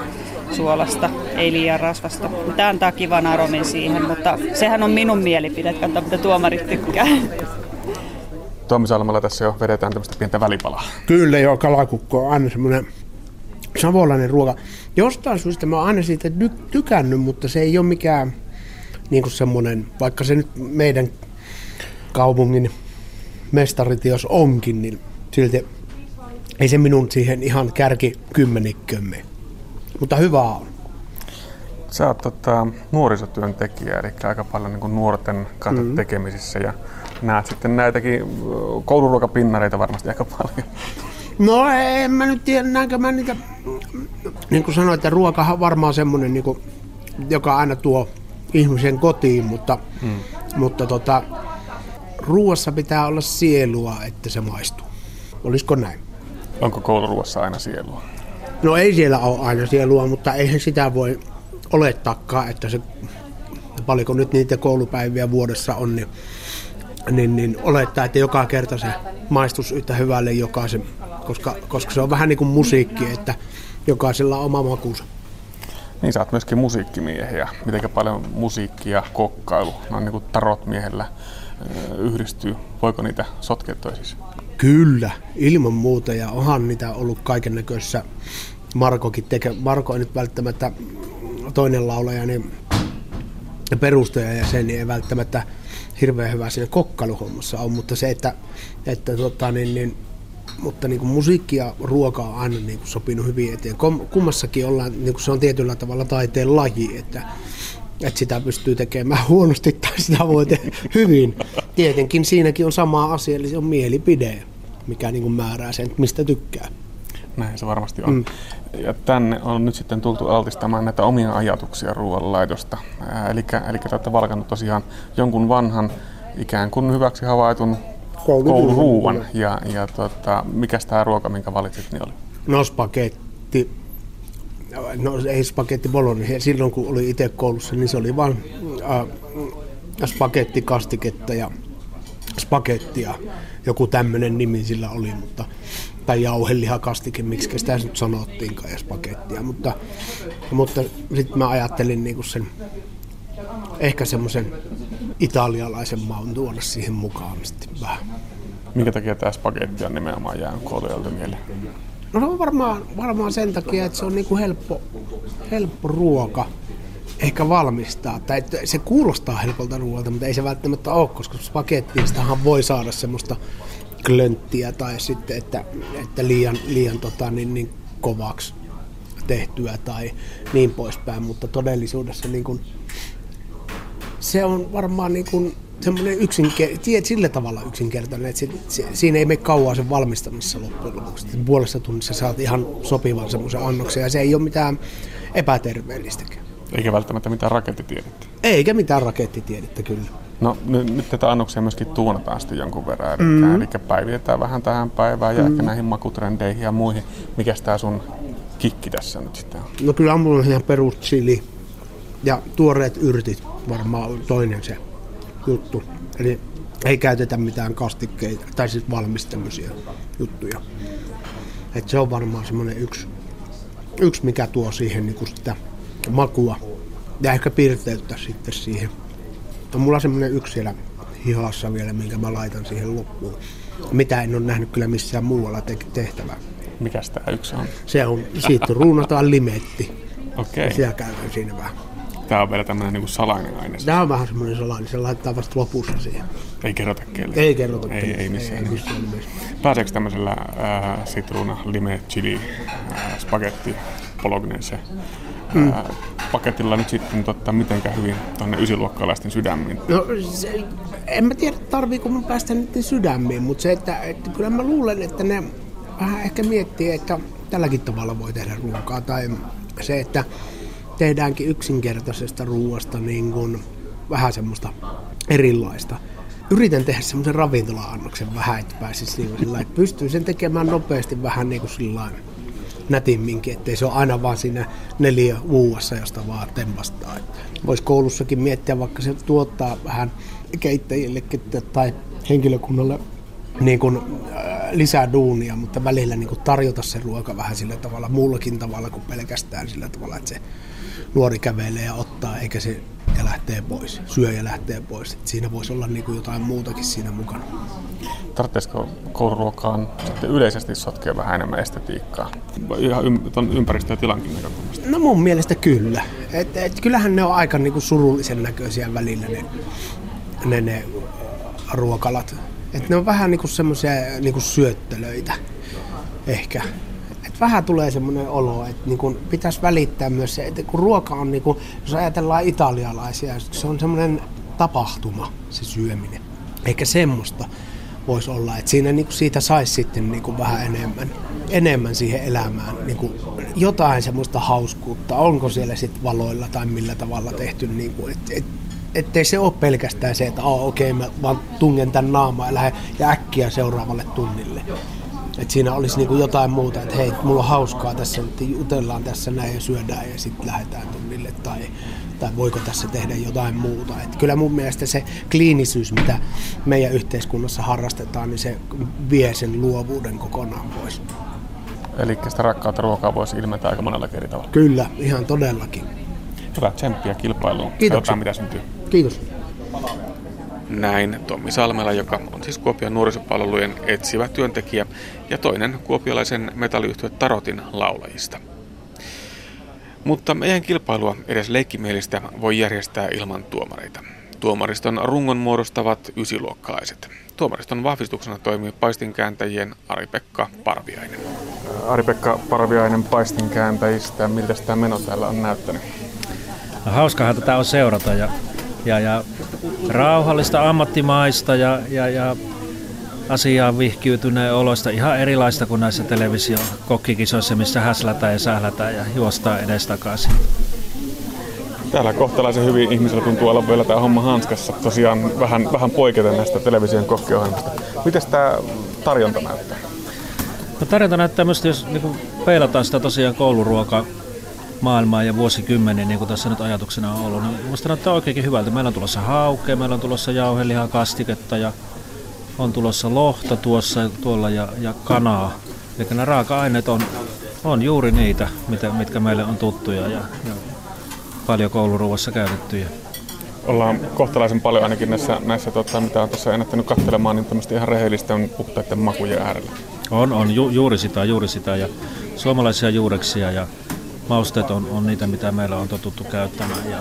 suolasta, ei liian rasvasta. Tämä antaa kivan aromin siihen, mutta sehän on minun mielipide, katsotaan mitä tuomarit tykkää. Tuomi Salmalla tässä jo vedetään tämmöistä pientä välipalaa. Kyllä joo, kalakukko on aina semmoinen savolainen ruoka. Jostain syystä mä oon aina siitä tykännyt, mutta se ei ole mikään niin kuin semmoinen, vaikka se nyt meidän kaupungin mestaritios onkin, niin silti ei se minun siihen ihan kärki kymmenikkömme. Mutta hyvä on. Sä oot tota, nuorisotyöntekijä, eli aika paljon niin kuin nuorten kanssa mm-hmm. tekemisissä ja näet sitten näitäkin kouluruokapinnareita varmasti aika paljon. No en mä nyt tiedä, näinkö mä niitä, niin kuin sanoin, että ruokahan on varmaan semmoinen, niin kuin, joka aina tuo ihmisen kotiin, mutta, hmm. mutta tota, ruoassa pitää olla sielua, että se maistuu. Olisiko näin? Onko kouluruoassa aina sielua? No ei siellä ole aina sielua, mutta eihän sitä voi olettaakaan, että se, paljonko nyt niitä koulupäiviä vuodessa on, niin, niin, niin olettaa, että joka kerta se maistus yhtä hyvälle jokaisen, koska, koska se on vähän niin kuin musiikki, että jokaisella on oma makuunsa. Niin, sä oot myöskin musiikkimiehiä. Miten paljon musiikki ja kokkailu, no niin kuin tarot miehellä yhdistyy. Voiko niitä sotkea toisissa? Kyllä, ilman muuta. Ja onhan niitä ollut kaiken näköisessä. Markokin teke. Marko ei nyt välttämättä toinen laulaja niin perustaja ja sen niin ei välttämättä hirveän hyvä siinä kokkailuhommassa on, mutta se, että, että tota, niin, niin, mutta niin kuin musiikki ja ruoka on aina niin kuin sopinut hyvin eteen. Kummassakin ollaan, niin kuin se on tietyllä tavalla taiteen laji, että, että sitä pystyy tekemään huonosti tai sitä voi tehdä hyvin. Tietenkin siinäkin on sama asia, eli se on mielipide, mikä niin kuin määrää sen, mistä tykkää. Näin se varmasti on. Mm. Ja tänne on nyt sitten tultu altistamaan näitä omia ajatuksia ruoanlaitosta. Eli, eli te olette valkannut tosiaan jonkun vanhan ikään kuin hyväksi havaitun kouluruuan. Ja, ja tota, mikä tämä ruoka, minkä valitsit, niin oli? No spagetti. No ei spagetti bologna. Silloin kun oli itse koulussa, niin se oli vain äh, spagetti kastiketta ja spagettia. Joku tämmöinen nimi sillä oli, mutta tai jauhelihakastike, miksi sitä nyt sanottiinkaan, ja spagettia. Mutta, mutta sitten mä ajattelin niinku sen, ehkä semmoisen italialaisen maun tuoda siihen mukaan sitten vähän. Minkä takia tämä spagetti on nimenomaan jäänyt koulujalta mieleen? No se on varmaan, varmaan sen takia, että se on niinku helppo, helppo ruoka ehkä valmistaa. Tai se kuulostaa helpolta ruoalta, mutta ei se välttämättä ole, koska spagettiistahan voi saada semmoista klönttiä tai sitten, että, että liian, liian tota, niin, niin kovaksi tehtyä tai niin poispäin, mutta todellisuudessa niin kuin, se on varmaan niin kuin semmoinen yksinker- sillä tavalla yksinkertainen, että se, se, siinä ei mene kauan sen valmistamissa loppujen lopuksi. Puolessa tunnissa saat ihan sopivan semmoisen annoksen ja se ei ole mitään epäterveellistäkään. Eikä välttämättä mitään rakettitiedettä. Eikä mitään rakettitiedettä, kyllä. No nyt, tätä annoksia myöskin tuunataan sitten jonkun verran, eli, mm. eli päivitetään vähän tähän päivään ja mm. ehkä näihin makutrendeihin ja muihin. Mikäs tämä sun kikki tässä nyt sitten on? No kyllä mulla on ihan perus chili ja tuoreet yrtit varmaan toinen se juttu. Eli ei käytetä mitään kastikkeita, tai siis valmistamisia juttuja. Et se on varmaan semmoinen yksi, yksi, mikä tuo siihen niin sitä makua ja ehkä pirteyttä sitten siihen. On mulla semmoinen yksi siellä hihassa vielä, minkä mä laitan siihen loppuun. Mitä en ole nähnyt kyllä missään muualla te- tehtävää. Mikäs tämä yksi on? Se on, siitä ruunataan limetti. Okei. Okay. Siellä käydään siinä vähän. Tämä on vielä tämmöinen niin salainen aine. Tämä on vähän semmoinen salainen, se laittaa vasta lopussa siihen. Ei kerrota kelle. Ei kerrota Ei, ei missään, ei, missään nimessä. Pääseekö tämmöisellä äh, sitruuna, lime, chili, äh, spagetti, bolognese mm. paketilla nyt sitten totta, mitenkä hyvin tuonne ysiluokkalaisten sydämiin? No se, en mä tiedä tarviiko mun päästä niiden sydämiin, mutta se, että, että kyllä mä luulen, että ne vähän ehkä miettii, että tälläkin tavalla voi tehdä ruokaa. Tai se, että tehdäänkin yksinkertaisesta ruoasta niin kuin vähän semmoista erilaista. Yritän tehdä semmoisen ravintola-annoksen vähän, että pääsisi niin sillä että pystyy sen tekemään nopeasti vähän niin kuin sillä nätimminkin, ettei se ole aina vaan siinä neljä vuossa, josta vaan tempastaa. Voisi koulussakin miettiä, vaikka se tuottaa vähän keittäjille tai henkilökunnalle niin kuin, lisää duunia, mutta välillä niin kuin tarjota se ruoka vähän sillä tavalla, muullakin tavalla kuin pelkästään sillä tavalla, että se nuori kävelee ja ottaa, eikä se ja lähtee pois, syö ja lähtee pois. Et siinä voisi olla niin kuin jotain muutakin siinä mukana. Tarvitsisiko kouluruokaan sitten yleisesti sotkea vähän enemmän estetiikkaa? Ihan ym- ympäristö- ja tilankin näkökulmasta. No mun mielestä kyllä. Et, et, kyllähän ne on aika niin kuin surullisen näköisiä välillä ne, ne, ne ruokalat. Et ne on vähän niinku semmoisia niinku syöttelöitä ehkä. Et vähän tulee semmoinen olo, että niinku pitäisi välittää myös se, että kun ruoka on, niinku, jos ajatellaan italialaisia, se on semmoinen tapahtuma, se syöminen. Eikä semmoista voisi olla, että siinä niinku siitä saisi sitten niinku vähän enemmän, enemmän siihen elämään. Niinku jotain semmoista hauskuutta, onko siellä sitten valoilla tai millä tavalla tehty, niinku, että et, ettei se ole pelkästään se, että oh, okei okay, mä vaan tungen tämän naamaa ja lähden ja äkkiä seuraavalle tunnille. Et siinä olisi niinku jotain muuta, että hei, mulla on hauskaa tässä, että jutellaan tässä näin ja syödään ja sitten lähdetään tunnille tai, tai voiko tässä tehdä jotain muuta. Et kyllä mun mielestä se kliinisyys, mitä meidän yhteiskunnassa harrastetaan, niin se vie sen luovuuden kokonaan pois. Eli sitä rakkautta ruokaa voisi ilmentää aika monella eri tavalla. Kyllä, ihan todellakin. Hyvä tsemppiä kilpailuun. Kiitoksia. Katsotaan, mitä syntyy. Kiitos. Näin Tommi Salmela, joka on siis Kuopion nuorisopalvelujen etsivä työntekijä ja toinen kuopiolaisen metalliyhtiö Tarotin laulajista. Mutta meidän kilpailua edes leikkimielistä voi järjestää ilman tuomareita. Tuomariston rungon muodostavat ysiluokkalaiset. Tuomariston vahvistuksena toimii paistinkääntäjien Ari-Pekka Parviainen. Ari-Pekka Parviainen paistinkääntäjistä. Miltä tämä meno täällä on näyttänyt? No, hauskahan tätä on seurata ja, ja, ja rauhallista ammattimaista ja, ja, ja asiaan vihkiytyneen oloista ihan erilaista kuin näissä televisio-kokkikisoissa, missä häslätään ja sählätään ja juostaan edestakaisin. Täällä kohtalaisen hyvin ihmisellä tuntuu olla vielä tämä homma hanskassa. Tosiaan vähän, vähän poiketen näistä television kokkiohjelmista. Miten tämä tarjonta näyttää? No tarjonta näyttää myös, jos niin peilataan sitä tosiaan kouluruokaa maailmaa ja vuosikymmeniä, niin kuin tässä nyt ajatuksena on ollut. Niin minusta näyttää oikeinkin hyvältä. Meillä on tulossa haukea, meillä on tulossa jauhelihaa, kastiketta ja on tulossa lohta tuossa tuolla ja, ja kanaa. Eli nämä raaka-aineet on, on juuri niitä, mitä, mitkä meille on tuttuja ja, ja paljon kouluruuassa käytettyjä. Ollaan kohtalaisen paljon ainakin näissä, näissä tota, mitä on tuossa ennättänyt katselemaan, niin tämmöistä ihan rehellisten puhtaiden makujen äärellä. On, on ju, juuri sitä, juuri sitä ja suomalaisia juureksia ja mausteet on, on niitä, mitä meillä on totuttu käyttämään ja,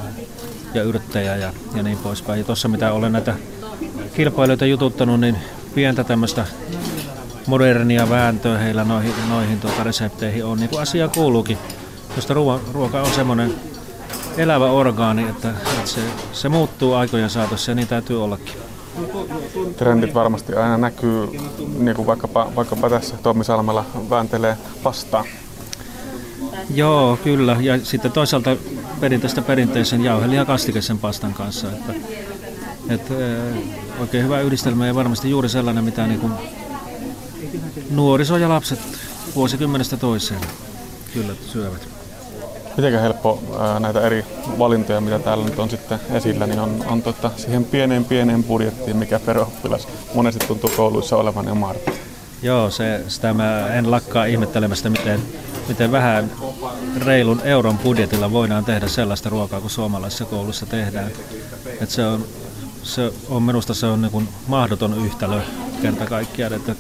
ja yrttejä ja, ja niin poispäin. Ja tuossa mitä olen näitä kilpailijoita jututtanut, niin pientä tämmöistä modernia vääntöä heillä noihin, noihin tuota resepteihin on, niin kuin asia kuuluukin. Koska ruoka, ruoka on semmoinen elävä orgaani, että, että se, se muuttuu aikojen saatossa ja niin täytyy ollakin. Trendit varmasti aina näkyy, niin kuin vaikkapa, vaikkapa tässä Tommi Salmella vääntelee pastaa. Joo, kyllä. Ja sitten toisaalta perinteistä perinteisen jauhelijan kastikesen pastan kanssa. Että, että, oikein hyvä yhdistelmä ja varmasti juuri sellainen, mitä niin kuin nuoriso ja lapset vuosikymmenestä toiseen kyllä syövät. Miten helppo näitä eri valintoja, mitä täällä nyt on sitten esillä, niin on, on tota, siihen pieneen pieneen budjettiin, mikä peroppilas monesti tuntuu kouluissa olevan jo mahdollista. Joo, se, sitä mä en lakkaa ihmettelemästä, miten, miten vähän reilun euron budjetilla voidaan tehdä sellaista ruokaa kuin suomalaisissa kouluissa tehdään. Et se, on, se on minusta se on niin mahdoton yhtälö kerta kaikkiaan, että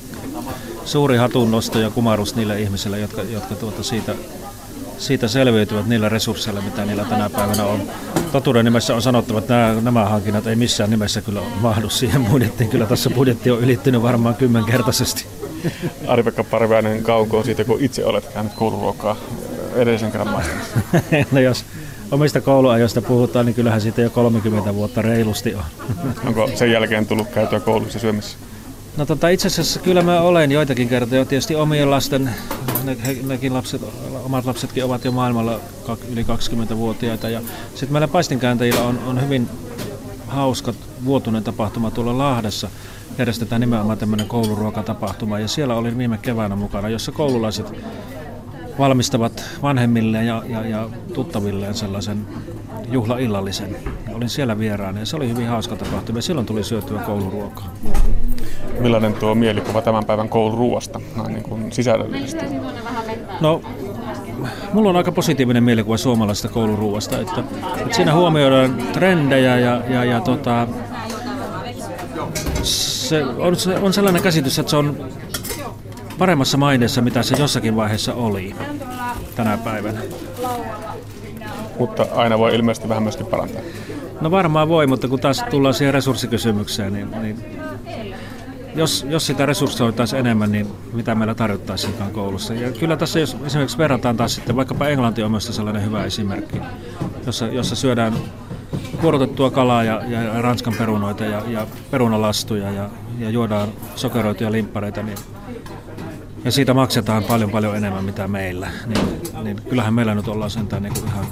suuri hatunnosto ja kumarus niille ihmisille, jotka, jotka tuota siitä siitä selviytyvät niillä resursseilla, mitä niillä tänä päivänä on. Totuuden nimessä on sanottava, että nämä, nämä hankinnat ei missään nimessä kyllä mahdu siihen budjettiin. Kyllä tässä budjetti on ylittynyt varmaan kymmenkertaisesti. Ari-Pekka Parviainen kauko siitä, kun itse olet käynyt kouluruokaa edellisen kerran no jos omista kouluajoista puhutaan, niin kyllähän siitä jo 30 vuotta reilusti on. Onko sen jälkeen tullut käytyä koulussa syömissä? No tota, itse asiassa kyllä mä olen joitakin kertoja. Tietysti omien lasten, ne, he, nekin lapset, omat lapsetkin ovat jo maailmalla yli 20-vuotiaita. Ja sitten meillä paistinkääntäjillä on, on hyvin hauska vuotuinen tapahtuma tuolla Lahdessa. Järjestetään nimenomaan tämmöinen kouluruokatapahtuma ja siellä olin viime keväänä mukana, jossa koululaiset valmistavat vanhemmille ja, ja, ja tuttavilleen sellaisen juhlaillallisen. Ja olin siellä vieraana ja se oli hyvin hauska tapahtuma ja silloin tuli syötyä kouluruokaa. Millainen tuo mielikuva tämän päivän kouluruoasta niin kuin sisällöllisesti? No, mulla on aika positiivinen mielikuva suomalaisesta kouluruuasta, että, että siinä huomioidaan trendejä ja, ja, ja tota, se on, se on sellainen käsitys, että se on paremmassa maineessa, mitä se jossakin vaiheessa oli tänä päivänä. mutta aina voi ilmeisesti vähän myöskin parantaa. No varmaan voi, mutta kun taas tullaan siihen resurssikysymykseen, niin, niin jos, jos sitä resurssoitaisiin enemmän, niin mitä meillä tarjottaisiinkaan koulussa. Ja kyllä tässä, jos esimerkiksi verrataan taas sitten, vaikkapa Englanti on myös sellainen hyvä esimerkki, jossa, jossa syödään kuorotettua kalaa ja, ja ranskan perunoita ja, ja perunalastuja ja, ja juodaan sokeroituja limppareita, niin ja siitä maksetaan paljon paljon enemmän mitä meillä, niin, niin kyllähän meillä nyt ollaan sentään niin kuin ihan,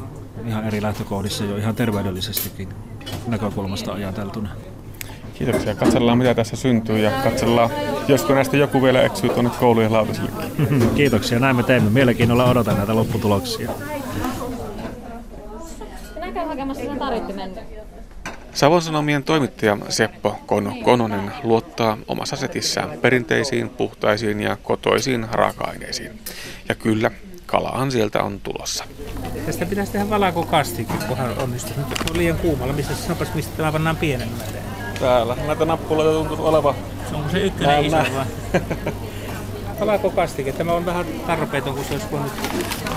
ihan eri lähtökohdissa jo ihan terveydellisestikin näkökulmasta ajateltuna. Kiitoksia. Katsellaan mitä tässä syntyy ja katsellaan, josko näistä joku vielä eksyy tuonne koulujen lautasille. Kiitoksia, näin me teemme. Mielenkiinnolla odotan näitä lopputuloksia. Savon Sanomien toimittaja Seppo Kono Kononen luottaa omassa setissään perinteisiin, puhtaisiin ja kotoisiin raaka-aineisiin. Ja kyllä, kalaahan sieltä on tulossa. Tästä pitäisi tehdä valakokastike, kunhan onnistuu. Nyt on liian kuumalla. Missä sanopas, mistä tämä pannaan pienemmälle? Täällä näitä nappuloita tuntuu olevan. Se onko se ykkönen iso vai? Kalakokastike. Tämä on vähän tarpeeton, kun se olisi voinut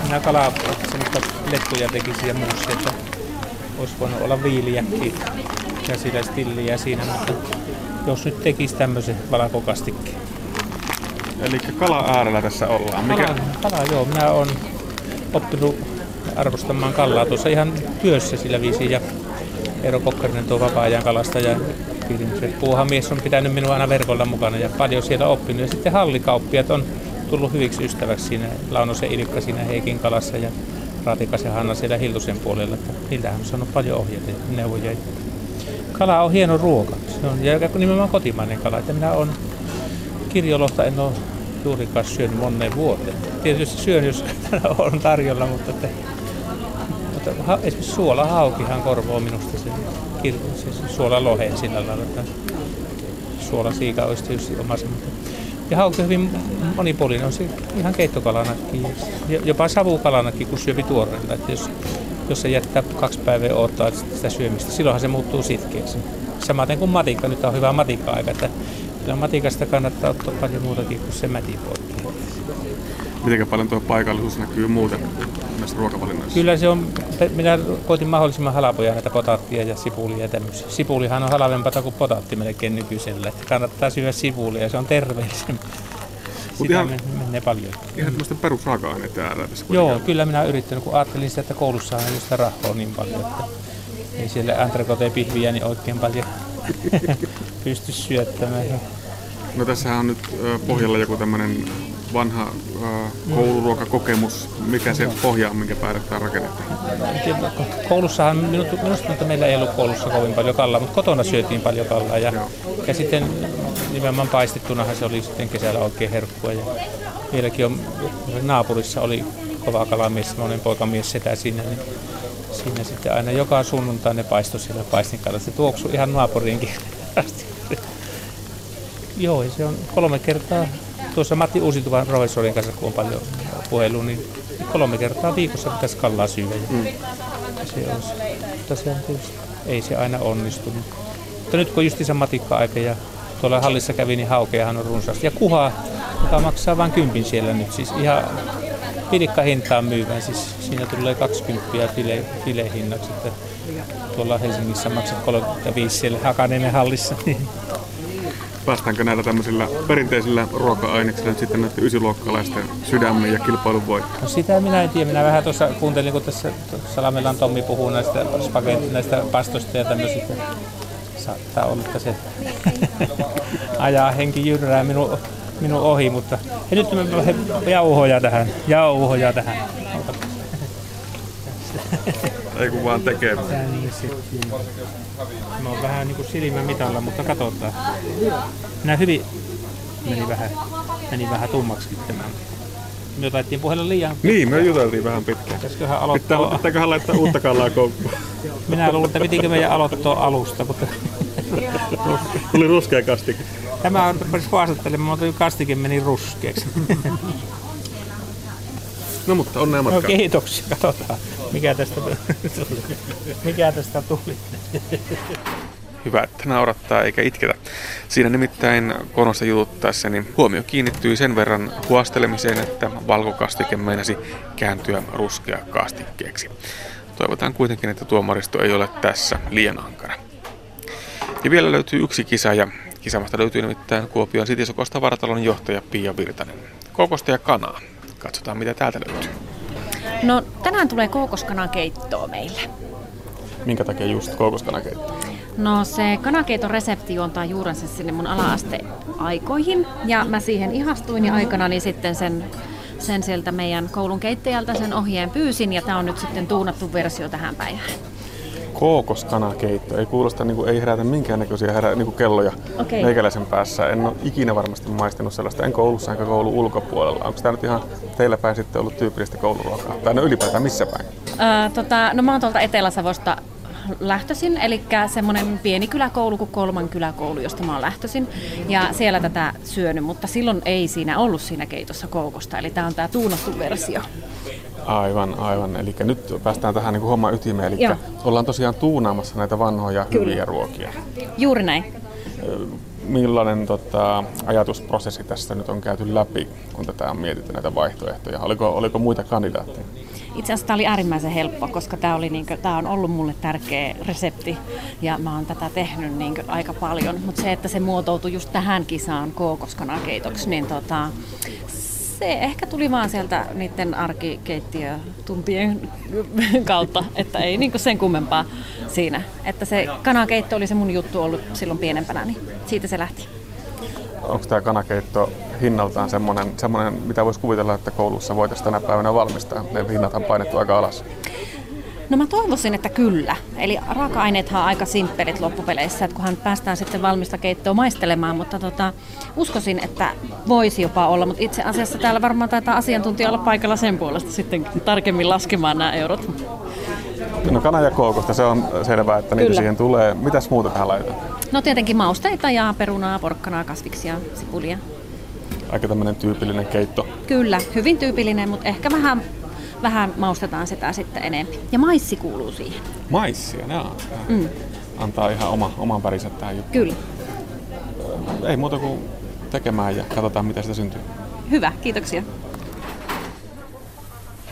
nämä kalaa, semmoista lettuja tekisi ja muussa, että olisi voinut olla viiliäkin ja sillä stilliä siinä, mutta jos nyt tekisi tämmöisen valakokastikkeen. Eli kala äärellä tässä ollaan. Mikä? Kala, kala, joo. Minä olen oppinut arvostamaan kalaa tuossa ihan työssä sillä viisi ja Eero Kokkarinen tuo vapaa-ajan kalasta ja se puuhamies on pitänyt minua aina verkolla mukana ja paljon siellä oppinut. Ja sitten hallikauppiat on tullut hyviksi ystäväksi siinä, Launosen Ilkka siinä Heikin kalassa ja Ratikas ja Hanna siellä Hiltusen puolella. Että niiltähän on saanut paljon ohjeita ja neuvoja. Kala on hieno ruoka. Se on ja nimenomaan kotimainen kala. Että minä on kirjolohta en ole juurikaan syönyt moneen vuoteen. Tietysti syön, jos on tarjolla, mutta, että, mutta ha, esimerkiksi suolahaukihan korvoo minusta sen, se suola loheen sillä lailla, että suola siika olisi tietysti omassa. Ja hauki on hyvin monipuolinen, on se ihan keittokalanakin, jopa savukalanakin, kun syöpi tuoreella. Että jos, jos se jättää kaksi päivää odottaa sitä syömistä, silloinhan se muuttuu sitkeäksi. Samaten kuin matikka, nyt on hyvä matikka-aika, että kyllä matikasta kannattaa ottaa paljon muutakin kuin se mätipoikki. Miten paljon tuo paikallisuus näkyy muuten näissä ruokavalinnoissa? Kyllä se on, minä koitin mahdollisimman halpoja näitä potaattia ja sipulia ja tämmöisiä. Sipulihan on halvempaa kuin potaatti melkein nykyisellä. Että kannattaa syödä sipulia, se on terveellisempää. Sitä ihan, menee paljon. Ihan tämmöistä perusraaka-aineita äärellä tässä. Joo, kuitenkin. kyllä minä yrittänyt, kun ajattelin sitä, että koulussa on sitä rahaa niin paljon, että ei siellä antrekote pihviä niin oikein paljon pysty syöttämään. No tässä on nyt pohjalla joku tämmöinen vanha äh, kouluruokakokemus. Mikä se pohja on, minkä päälle tämä rakennettiin? Koulussahan, minusta, minusta meillä ei ollut koulussa kovin paljon kallaa, mutta kotona syötiin paljon kallaa. Ja, ja sitten nimenomaan paistettunahan se oli sitten kesällä oikein herkkua. Ja vieläkin on, naapurissa oli kova kalamies, monen poikamies setä siinä, niin siinä sitten aina joka sunnuntai ne paistoi sillä paistinkalla. Se tuoksui ihan naapuriinkin asti. Joo, se on kolme kertaa. Tuossa Matti Uusituvan professorin kanssa, kun on paljon puhelu, niin kolme kertaa viikossa pitäisi kallaa syödä. Mm. Se on, mutta se on tietysti, ei se aina onnistunut. Mutta nyt kun justiinsa matikka-aika ja tuolla hallissa kävi, niin haukeahan on runsaasti. Ja kuha, joka maksaa vain kympin siellä nyt, siis ihan hintaan myyvän, siis siinä tulee 20 file, filehinnaksi, että tuolla Helsingissä maksat 35 siellä Hakaniemen hallissa. Niin päästäänkö näillä tämmöisillä perinteisillä ruoka-aineksilla nyt sitten näiden ysiluokkalaisten sydämen ja kilpailun voittoon? No sitä minä en tiedä. Minä vähän tuossa kuuntelin, kun tässä Salamelan Tommi puhuu näistä spagetti, näistä pastoista ja tämmöisistä. Saattaa olla, että se ajaa henki jyrrää minun, minun ohi, mutta he nyt me jauhoja tähän, jauhoja tähän. Ei kun vaan tekee. Mä oon vähän niinku silmän mitalla, mutta katsotaan. Nää hyvin meni vähän, meni vähän tummaksi tämä. Me otettiin puhella liian pitkään. Niin, me juteltiin vähän pitkään. Pitäisiköhän aloittaa... Pitää, pitääköhän laittaa uutta kalaa koukkuun? Minä luulen, että pitikö meidän aloittaa alusta, mutta... Tuli ruskea kastike. Tämä on haastattelemaan, mutta kastike meni ruskeaksi. No mutta onnea matkaan. No kiitoksia, katsotaan mikä tästä tuli. mikä tästä tuli. Hyvä, että naurattaa eikä itketä. Siinä nimittäin konosta jututtaessa niin huomio kiinnittyi sen verran huostelemiseen, että valkokastike meinasi kääntyä ruskea kastikkeeksi. Toivotaan kuitenkin, että tuomaristo ei ole tässä liian ankara. Ja vielä löytyy yksi kisa ja kisamasta löytyy nimittäin Kuopion Sitisokosta Varatalon johtaja Pia Virtanen. Kokosta ja kanaa. Katsotaan mitä täältä löytyy. No tänään tulee kookoskanan keittoa meille. Minkä takia just kookoskanakeitto? No se kanakeiton resepti juontaa juurensa sinne mun ala-asteaikoihin ja mä siihen ihastuin ja aikana niin sitten sen, sen sieltä meidän koulun keittäjältä sen ohjeen pyysin ja tämä on nyt sitten tuunattu versio tähän päivään. Kookoskanakeitto. Ei kuulosta, niin kuin, ei herätä minkäännäköisiä herä, niin kuin kelloja Okei. meikäläisen päässä. En ole ikinä varmasti maistanut sellaista, en koulussa enkä koulun ulkopuolella. Onko tämä nyt ihan teillä päin sitten ollut tyypillistä kouluruokaa? Tai no ylipäätään missä päin? Ää, tota, no mä oon tuolta Etelä-Savosta lähtöisin, eli semmoinen pieni kyläkoulu kuin Kolman kyläkoulu, josta mä oon lähtöisin. Ja siellä tätä syönyt, mutta silloin ei siinä ollut siinä keitossa koukosta, eli tämä on tämä tuunattu versio. Aivan, aivan. Eli nyt päästään tähän niin kuin homman ytimeen. Eli Joo. ollaan tosiaan tuunaamassa näitä vanhoja Kyllä. hyviä ruokia. Juuri näin. Millainen tota, ajatusprosessi tässä nyt on käyty läpi, kun tätä on mietitty näitä vaihtoehtoja? Oliko, oliko muita kandidaatteja? Itse asiassa tämä oli äärimmäisen helppo, koska tämä, oli niinkö, tämä on ollut mulle tärkeä resepti ja mä oon tätä tehnyt niinkö aika paljon. Mutta se, että se muotoutui just tähän kisaan kookoskanakeitoksi, niin tota, se ehkä tuli vaan sieltä niiden arkikeittiötuntien kautta, että ei niinku sen kummempaa siinä. Että se kanakeitto oli se mun juttu ollut silloin pienempänä, niin siitä se lähti. Onko tämä kanakeitto hinnaltaan semmoinen, semmoinen, mitä voisi kuvitella, että koulussa voitaisiin tänä päivänä valmistaa? Ne hinnat on painettu aika alas. No mä toivoisin, että kyllä. Eli raaka-aineethan on aika simppelit loppupeleissä, että kunhan päästään sitten valmista keittoa maistelemaan, mutta tota, uskoisin, että voisi jopa olla, mutta itse asiassa täällä varmaan taitaa asiantuntija olla paikalla sen puolesta sitten tarkemmin laskemaan nämä eurot. No kana ja kookosta, se on selvää, että niitä Kyllä. siihen tulee. Mitäs muuta tähän laitetaan? No tietenkin mausteita ja perunaa, porkkanaa, kasviksia, sipulia. Aika tämmöinen tyypillinen keitto. Kyllä, hyvin tyypillinen, mutta ehkä vähän, vähän maustetaan sitä sitten enemmän. Ja maissi kuuluu siihen. Maissia, on. Mm. Antaa ihan oma, oman värinsä tähän juttuun. Kyllä. Ei muuta kuin tekemään ja katsotaan, mitä sitä syntyy. Hyvä, kiitoksia.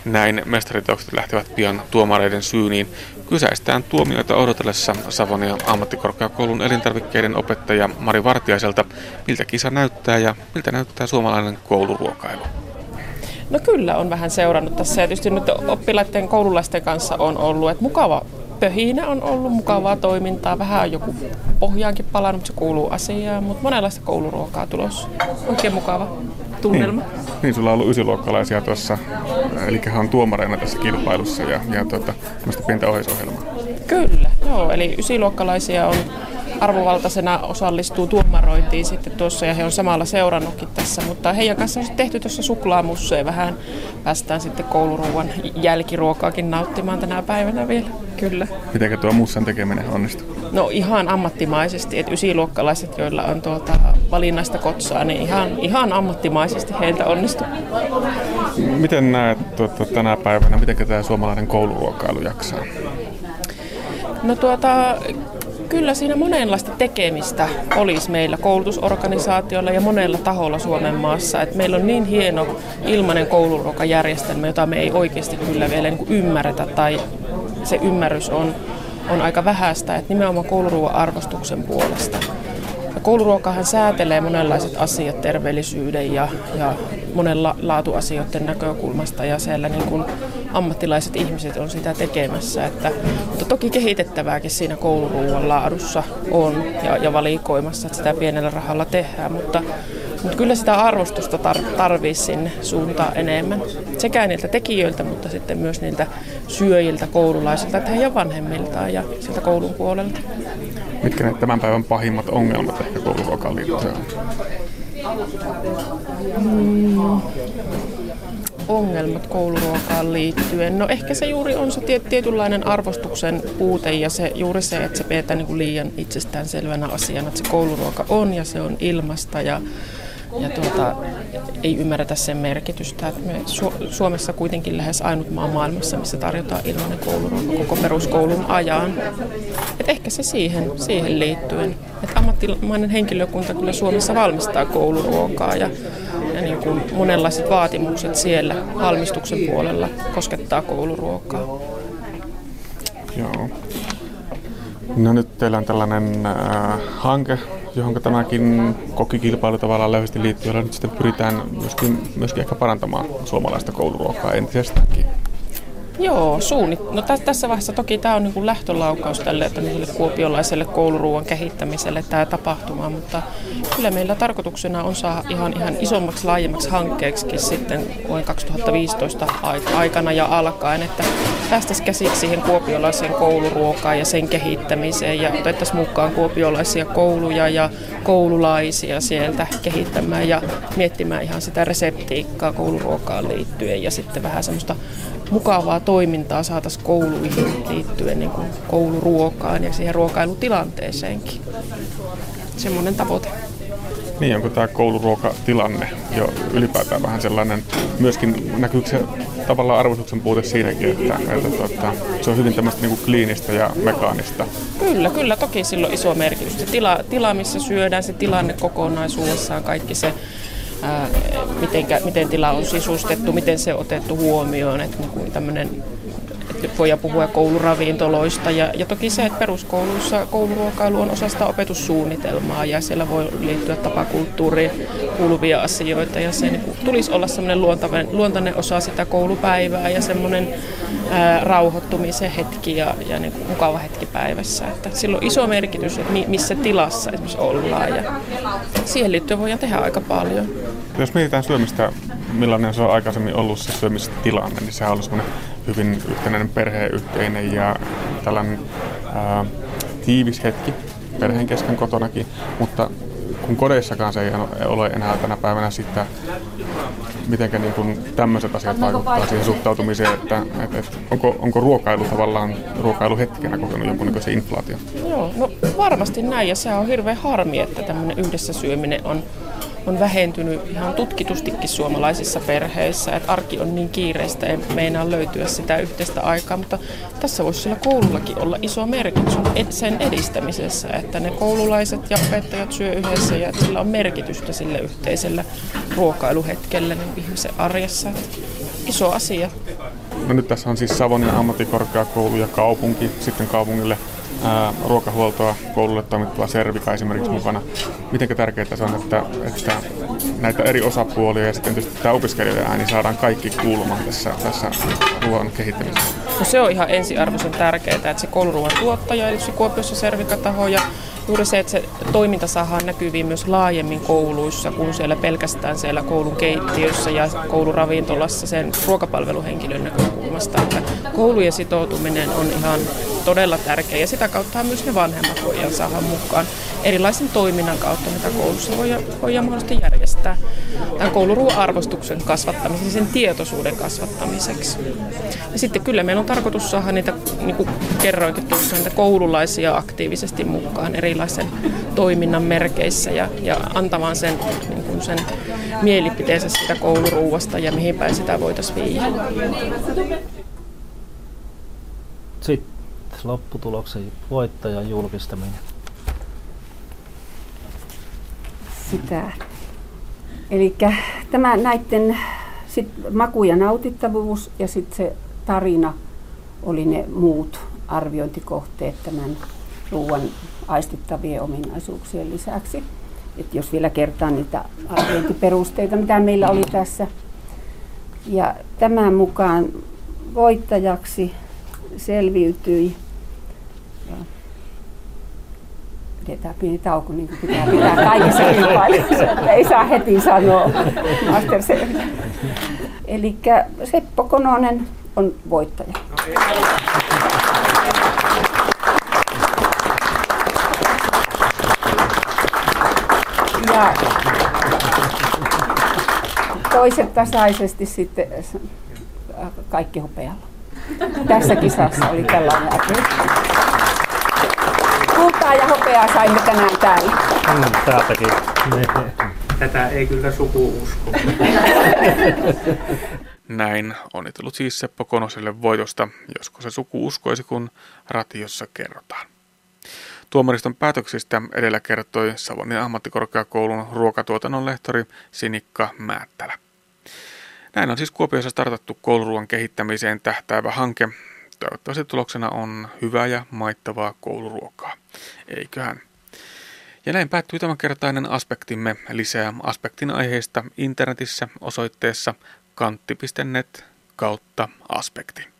Näin mestariteokset lähtevät pian tuomareiden syyniin. Kysäistään tuomioita odotellessa Savonia ammattikorkeakoulun elintarvikkeiden opettaja Mari Vartiaiselta, miltä kisa näyttää ja miltä näyttää suomalainen kouluruokailu. No kyllä on vähän seurannut tässä ja tietysti nyt oppilaiden koululaisten kanssa on ollut, että mukava pöhinä on ollut, mukavaa toimintaa, vähän on joku pohjaankin palannut, se kuuluu asiaan, mutta monenlaista kouluruokaa tulossa. Oikein mukava tunnelma. Niin, niin sulla on ollut ysiluokkalaisia tuossa, eli hän on tuomareina tässä kilpailussa ja, ja tuota, pientä ohjeisohjelmaa. Kyllä, joo, eli ysiluokkalaisia on arvovaltaisena osallistuu tuomarointiin sitten tuossa ja he on samalla seurannutkin tässä, mutta heidän kanssa on tehty tuossa suklaamusseen vähän. Päästään sitten kouluruuan jälkiruokaakin nauttimaan tänä päivänä vielä, kyllä. Mitenkä tuo mussan tekeminen onnistuu? No ihan ammattimaisesti, että ysiluokkalaiset, joilla on tuota valinnaista kotsaa, niin ihan, ihan ammattimaisesti heiltä onnistuu. Miten näet tuota, tänä päivänä, miten tämä suomalainen kouluruokailu jaksaa? No tuota, kyllä siinä monenlaista tekemistä olisi meillä koulutusorganisaatioilla ja monella taholla Suomen maassa. Et meillä on niin hieno ilmainen kouluruokajärjestelmä, jota me ei oikeasti kyllä vielä niin ymmärretä tai se ymmärrys on, on aika vähäistä, että nimenomaan kouluruoan arvostuksen puolesta. Kouluruokahan säätelee monenlaiset asiat terveellisyyden ja, ja monen la- laatuasioiden näkökulmasta ja siellä niin kuin ammattilaiset ihmiset on sitä tekemässä. Että, mutta toki kehitettävääkin siinä kouluruuan laadussa on ja, ja valikoimassa, että sitä pienellä rahalla tehdään, mutta, mutta kyllä sitä arvostusta tar- tarvii sinne suuntaan enemmän. Sekä niiltä tekijöiltä, mutta sitten myös niiltä syöjiltä, koululaisilta, että heidän vanhemmiltaan ja sieltä koulun puolelta. Mitkä ne tämän päivän pahimmat ongelmat ehkä kouluruokaan liittyen on? Mm, ongelmat kouluruokaan liittyen? No ehkä se juuri on se tiet- tietynlainen arvostuksen puute ja se, juuri se, että se pidetään niin kuin liian itsestäänselvänä asiana, että se kouluruoka on ja se on ilmasta ja, ja tuota, ei ymmärretä sen merkitystä. Että me Su- Suomessa kuitenkin lähes ainut maa maailmassa, missä tarjotaan ilmainen kouluruoka koko peruskoulun ajan. Et ehkä se siihen, siihen liittyen. Että ammattimainen henkilökunta kyllä Suomessa valmistaa kouluruokaa ja, ja niin kuin monenlaiset vaatimukset siellä valmistuksen puolella koskettaa kouluruokaa. Joo. No nyt teillä on tällainen äh, hanke, johon tämäkin kokikilpailu tavallaan löyhästi liittyy, jolla nyt sitten pyritään myöskin, myöskin ehkä parantamaan suomalaista kouluruokaa entisestäänkin. Joo, suunnit. No tässä, tässä vaiheessa toki tämä on niin kuin lähtölaukaus tälle että kuopiolaiselle kouluruuan kehittämiselle tämä tapahtuma, mutta kyllä meillä tarkoituksena on saada ihan, ihan isommaksi, laajemmaksi hankkeeksi sitten vuoden 2015 aikana ja alkaen, että päästäisiin käsiksi siihen kuopiolaiseen kouluruokaan ja sen kehittämiseen ja otettaisiin mukaan kuopiolaisia kouluja ja koululaisia sieltä kehittämään ja miettimään ihan sitä reseptiikkaa kouluruokaan liittyen ja sitten vähän semmoista mukavaa toimintaa saataisiin kouluihin liittyen niin kuin kouluruokaan ja siihen ruokailutilanteeseenkin. Semmoinen tavoite. Niin, onko tämä kouluruokatilanne jo ylipäätään vähän sellainen, myöskin näkyykö se tavallaan arvostuksen puute siinäkin, että, että, tuota, se on hyvin tämmöistä niin kuin kliinistä ja mekaanista? Kyllä, kyllä, toki sillä on iso merkitys. Se tila, tila missä syödään, se tilanne kokonaisuudessaan, kaikki se ää, mitenkä, miten tila on sisustettu, miten se on otettu huomioon, että niin tämmöinen voidaan puhua kouluravintoloista ja, ja toki se, että peruskouluissa kouluruokailu on osa sitä opetussuunnitelmaa ja siellä voi liittyä tapakulttuuriin kuuluvia asioita ja se niin kuin, tulisi olla semmoinen luontainen, luontainen osa sitä koulupäivää ja semmoinen ää, rauhoittumisen hetki ja, ja niin kuin mukava hetki päivässä. Että sillä on iso merkitys, että missä tilassa esimerkiksi ollaan ja siihen liittyen voidaan tehdä aika paljon. Jos mietitään syömistä, millainen se on aikaisemmin ollut se syömistilanne, niin sehän on ollut semmoinen hyvin yhtenäinen perheyhteinen ja tällainen ää, tiivis hetki perheen kesken kotonakin, mutta kun kodeissakaan se ei ole enää tänä päivänä sitten, miten niin kuin tämmöiset asiat vaikuttaa siihen suhtautumiseen, että, että, että onko, onko ruokailu tavallaan ruokailuhetkenä kokenut jonkunnäköisen inflaation? Joo, no varmasti näin ja se on hirveän harmi, että tämmöinen yhdessä syöminen on on vähentynyt ihan tutkitustikin suomalaisissa perheissä, että arki on niin kiireistä, ei meinaa löytyä sitä yhteistä aikaa, mutta tässä voisi sillä koulullakin olla iso merkitys sen edistämisessä, että ne koululaiset ja opettajat syö yhdessä ja että sillä on merkitystä sille yhteiselle ruokailuhetkelle niin ihmisen arjessa. Iso asia. No nyt tässä on siis Savonin ammattikorkeakoulu ja kaupunki, sitten kaupungille ää, ruokahuoltoa koululle toimittava Servika esimerkiksi mukana. Miten tärkeää se on, että, että näitä eri osapuolia ja sitten tietysti tämä opiskelijoiden ääni saadaan kaikki kuulumaan tässä, tässä ruoan kehittämisessä? No se on ihan ensiarvoisen tärkeää, että se kouluruoan tuottaja, eli se Kuopiossa Servika-taho ja juuri se, että se toiminta saadaan näkyviin myös laajemmin kouluissa kuin siellä pelkästään siellä koulun keittiössä ja kouluravintolassa sen ruokapalveluhenkilön näkökulmasta. Että koulujen sitoutuminen on ihan todella tärkeä ja sitä kautta myös ne vanhemmat voidaan saada mukaan erilaisen toiminnan kautta, mitä koulussa voidaan, voidaan mahdollisesti järjestää tämän kouluruoan arvostuksen kasvattamiseksi, sen tietoisuuden kasvattamiseksi. Ja sitten kyllä meillä on tarkoitus saada niitä, niin kuin kerroinkin tuossa, niitä koululaisia aktiivisesti mukaan erilaisen toiminnan merkeissä ja, ja antamaan sen, niin kuin sen mielipiteensä sitä kouluruuasta ja mihin päin sitä voitaisiin viiä. Lopputuloksen voittajan julkistaminen. Sitä. Eli tämä näiden sit maku ja nautittavuus ja sitten se tarina oli ne muut arviointikohteet tämän ruoan aistittavien ominaisuuksien lisäksi. Et jos vielä kertaan niitä arviointiperusteita, mitä meillä oli tässä. Ja tämän mukaan voittajaksi selviytyi pidetään pieni tauko, niin kuin pitää pitää kaikissa kilpailuissa. Ei saa heti sanoa Masterchefille. Eli Seppo Kononen on voittaja. Ja toiset tasaisesti sitten kaikki hopealla. Tässä kisassa oli tällainen hopeaa saimme tänään täällä. Mm, täältäkin. Tätä ei kyllä suku usko. Näin onnitellut siis Seppo Konoselle voitosta, josko se suku uskoisi, kun ratiossa kerrotaan. Tuomariston päätöksistä edellä kertoi Savonin ammattikorkeakoulun ruokatuotannon lehtori Sinikka Määttälä. Näin on siis Kuopiossa startattu kouluruoan kehittämiseen tähtäävä hanke, Toivottavasti tuloksena on hyvää ja maittavaa kouluruokaa. Eiköhän. Ja näin päättyy tämänkertainen aspektimme. Lisää aspektin aiheista internetissä osoitteessa kantti.net kautta aspekti.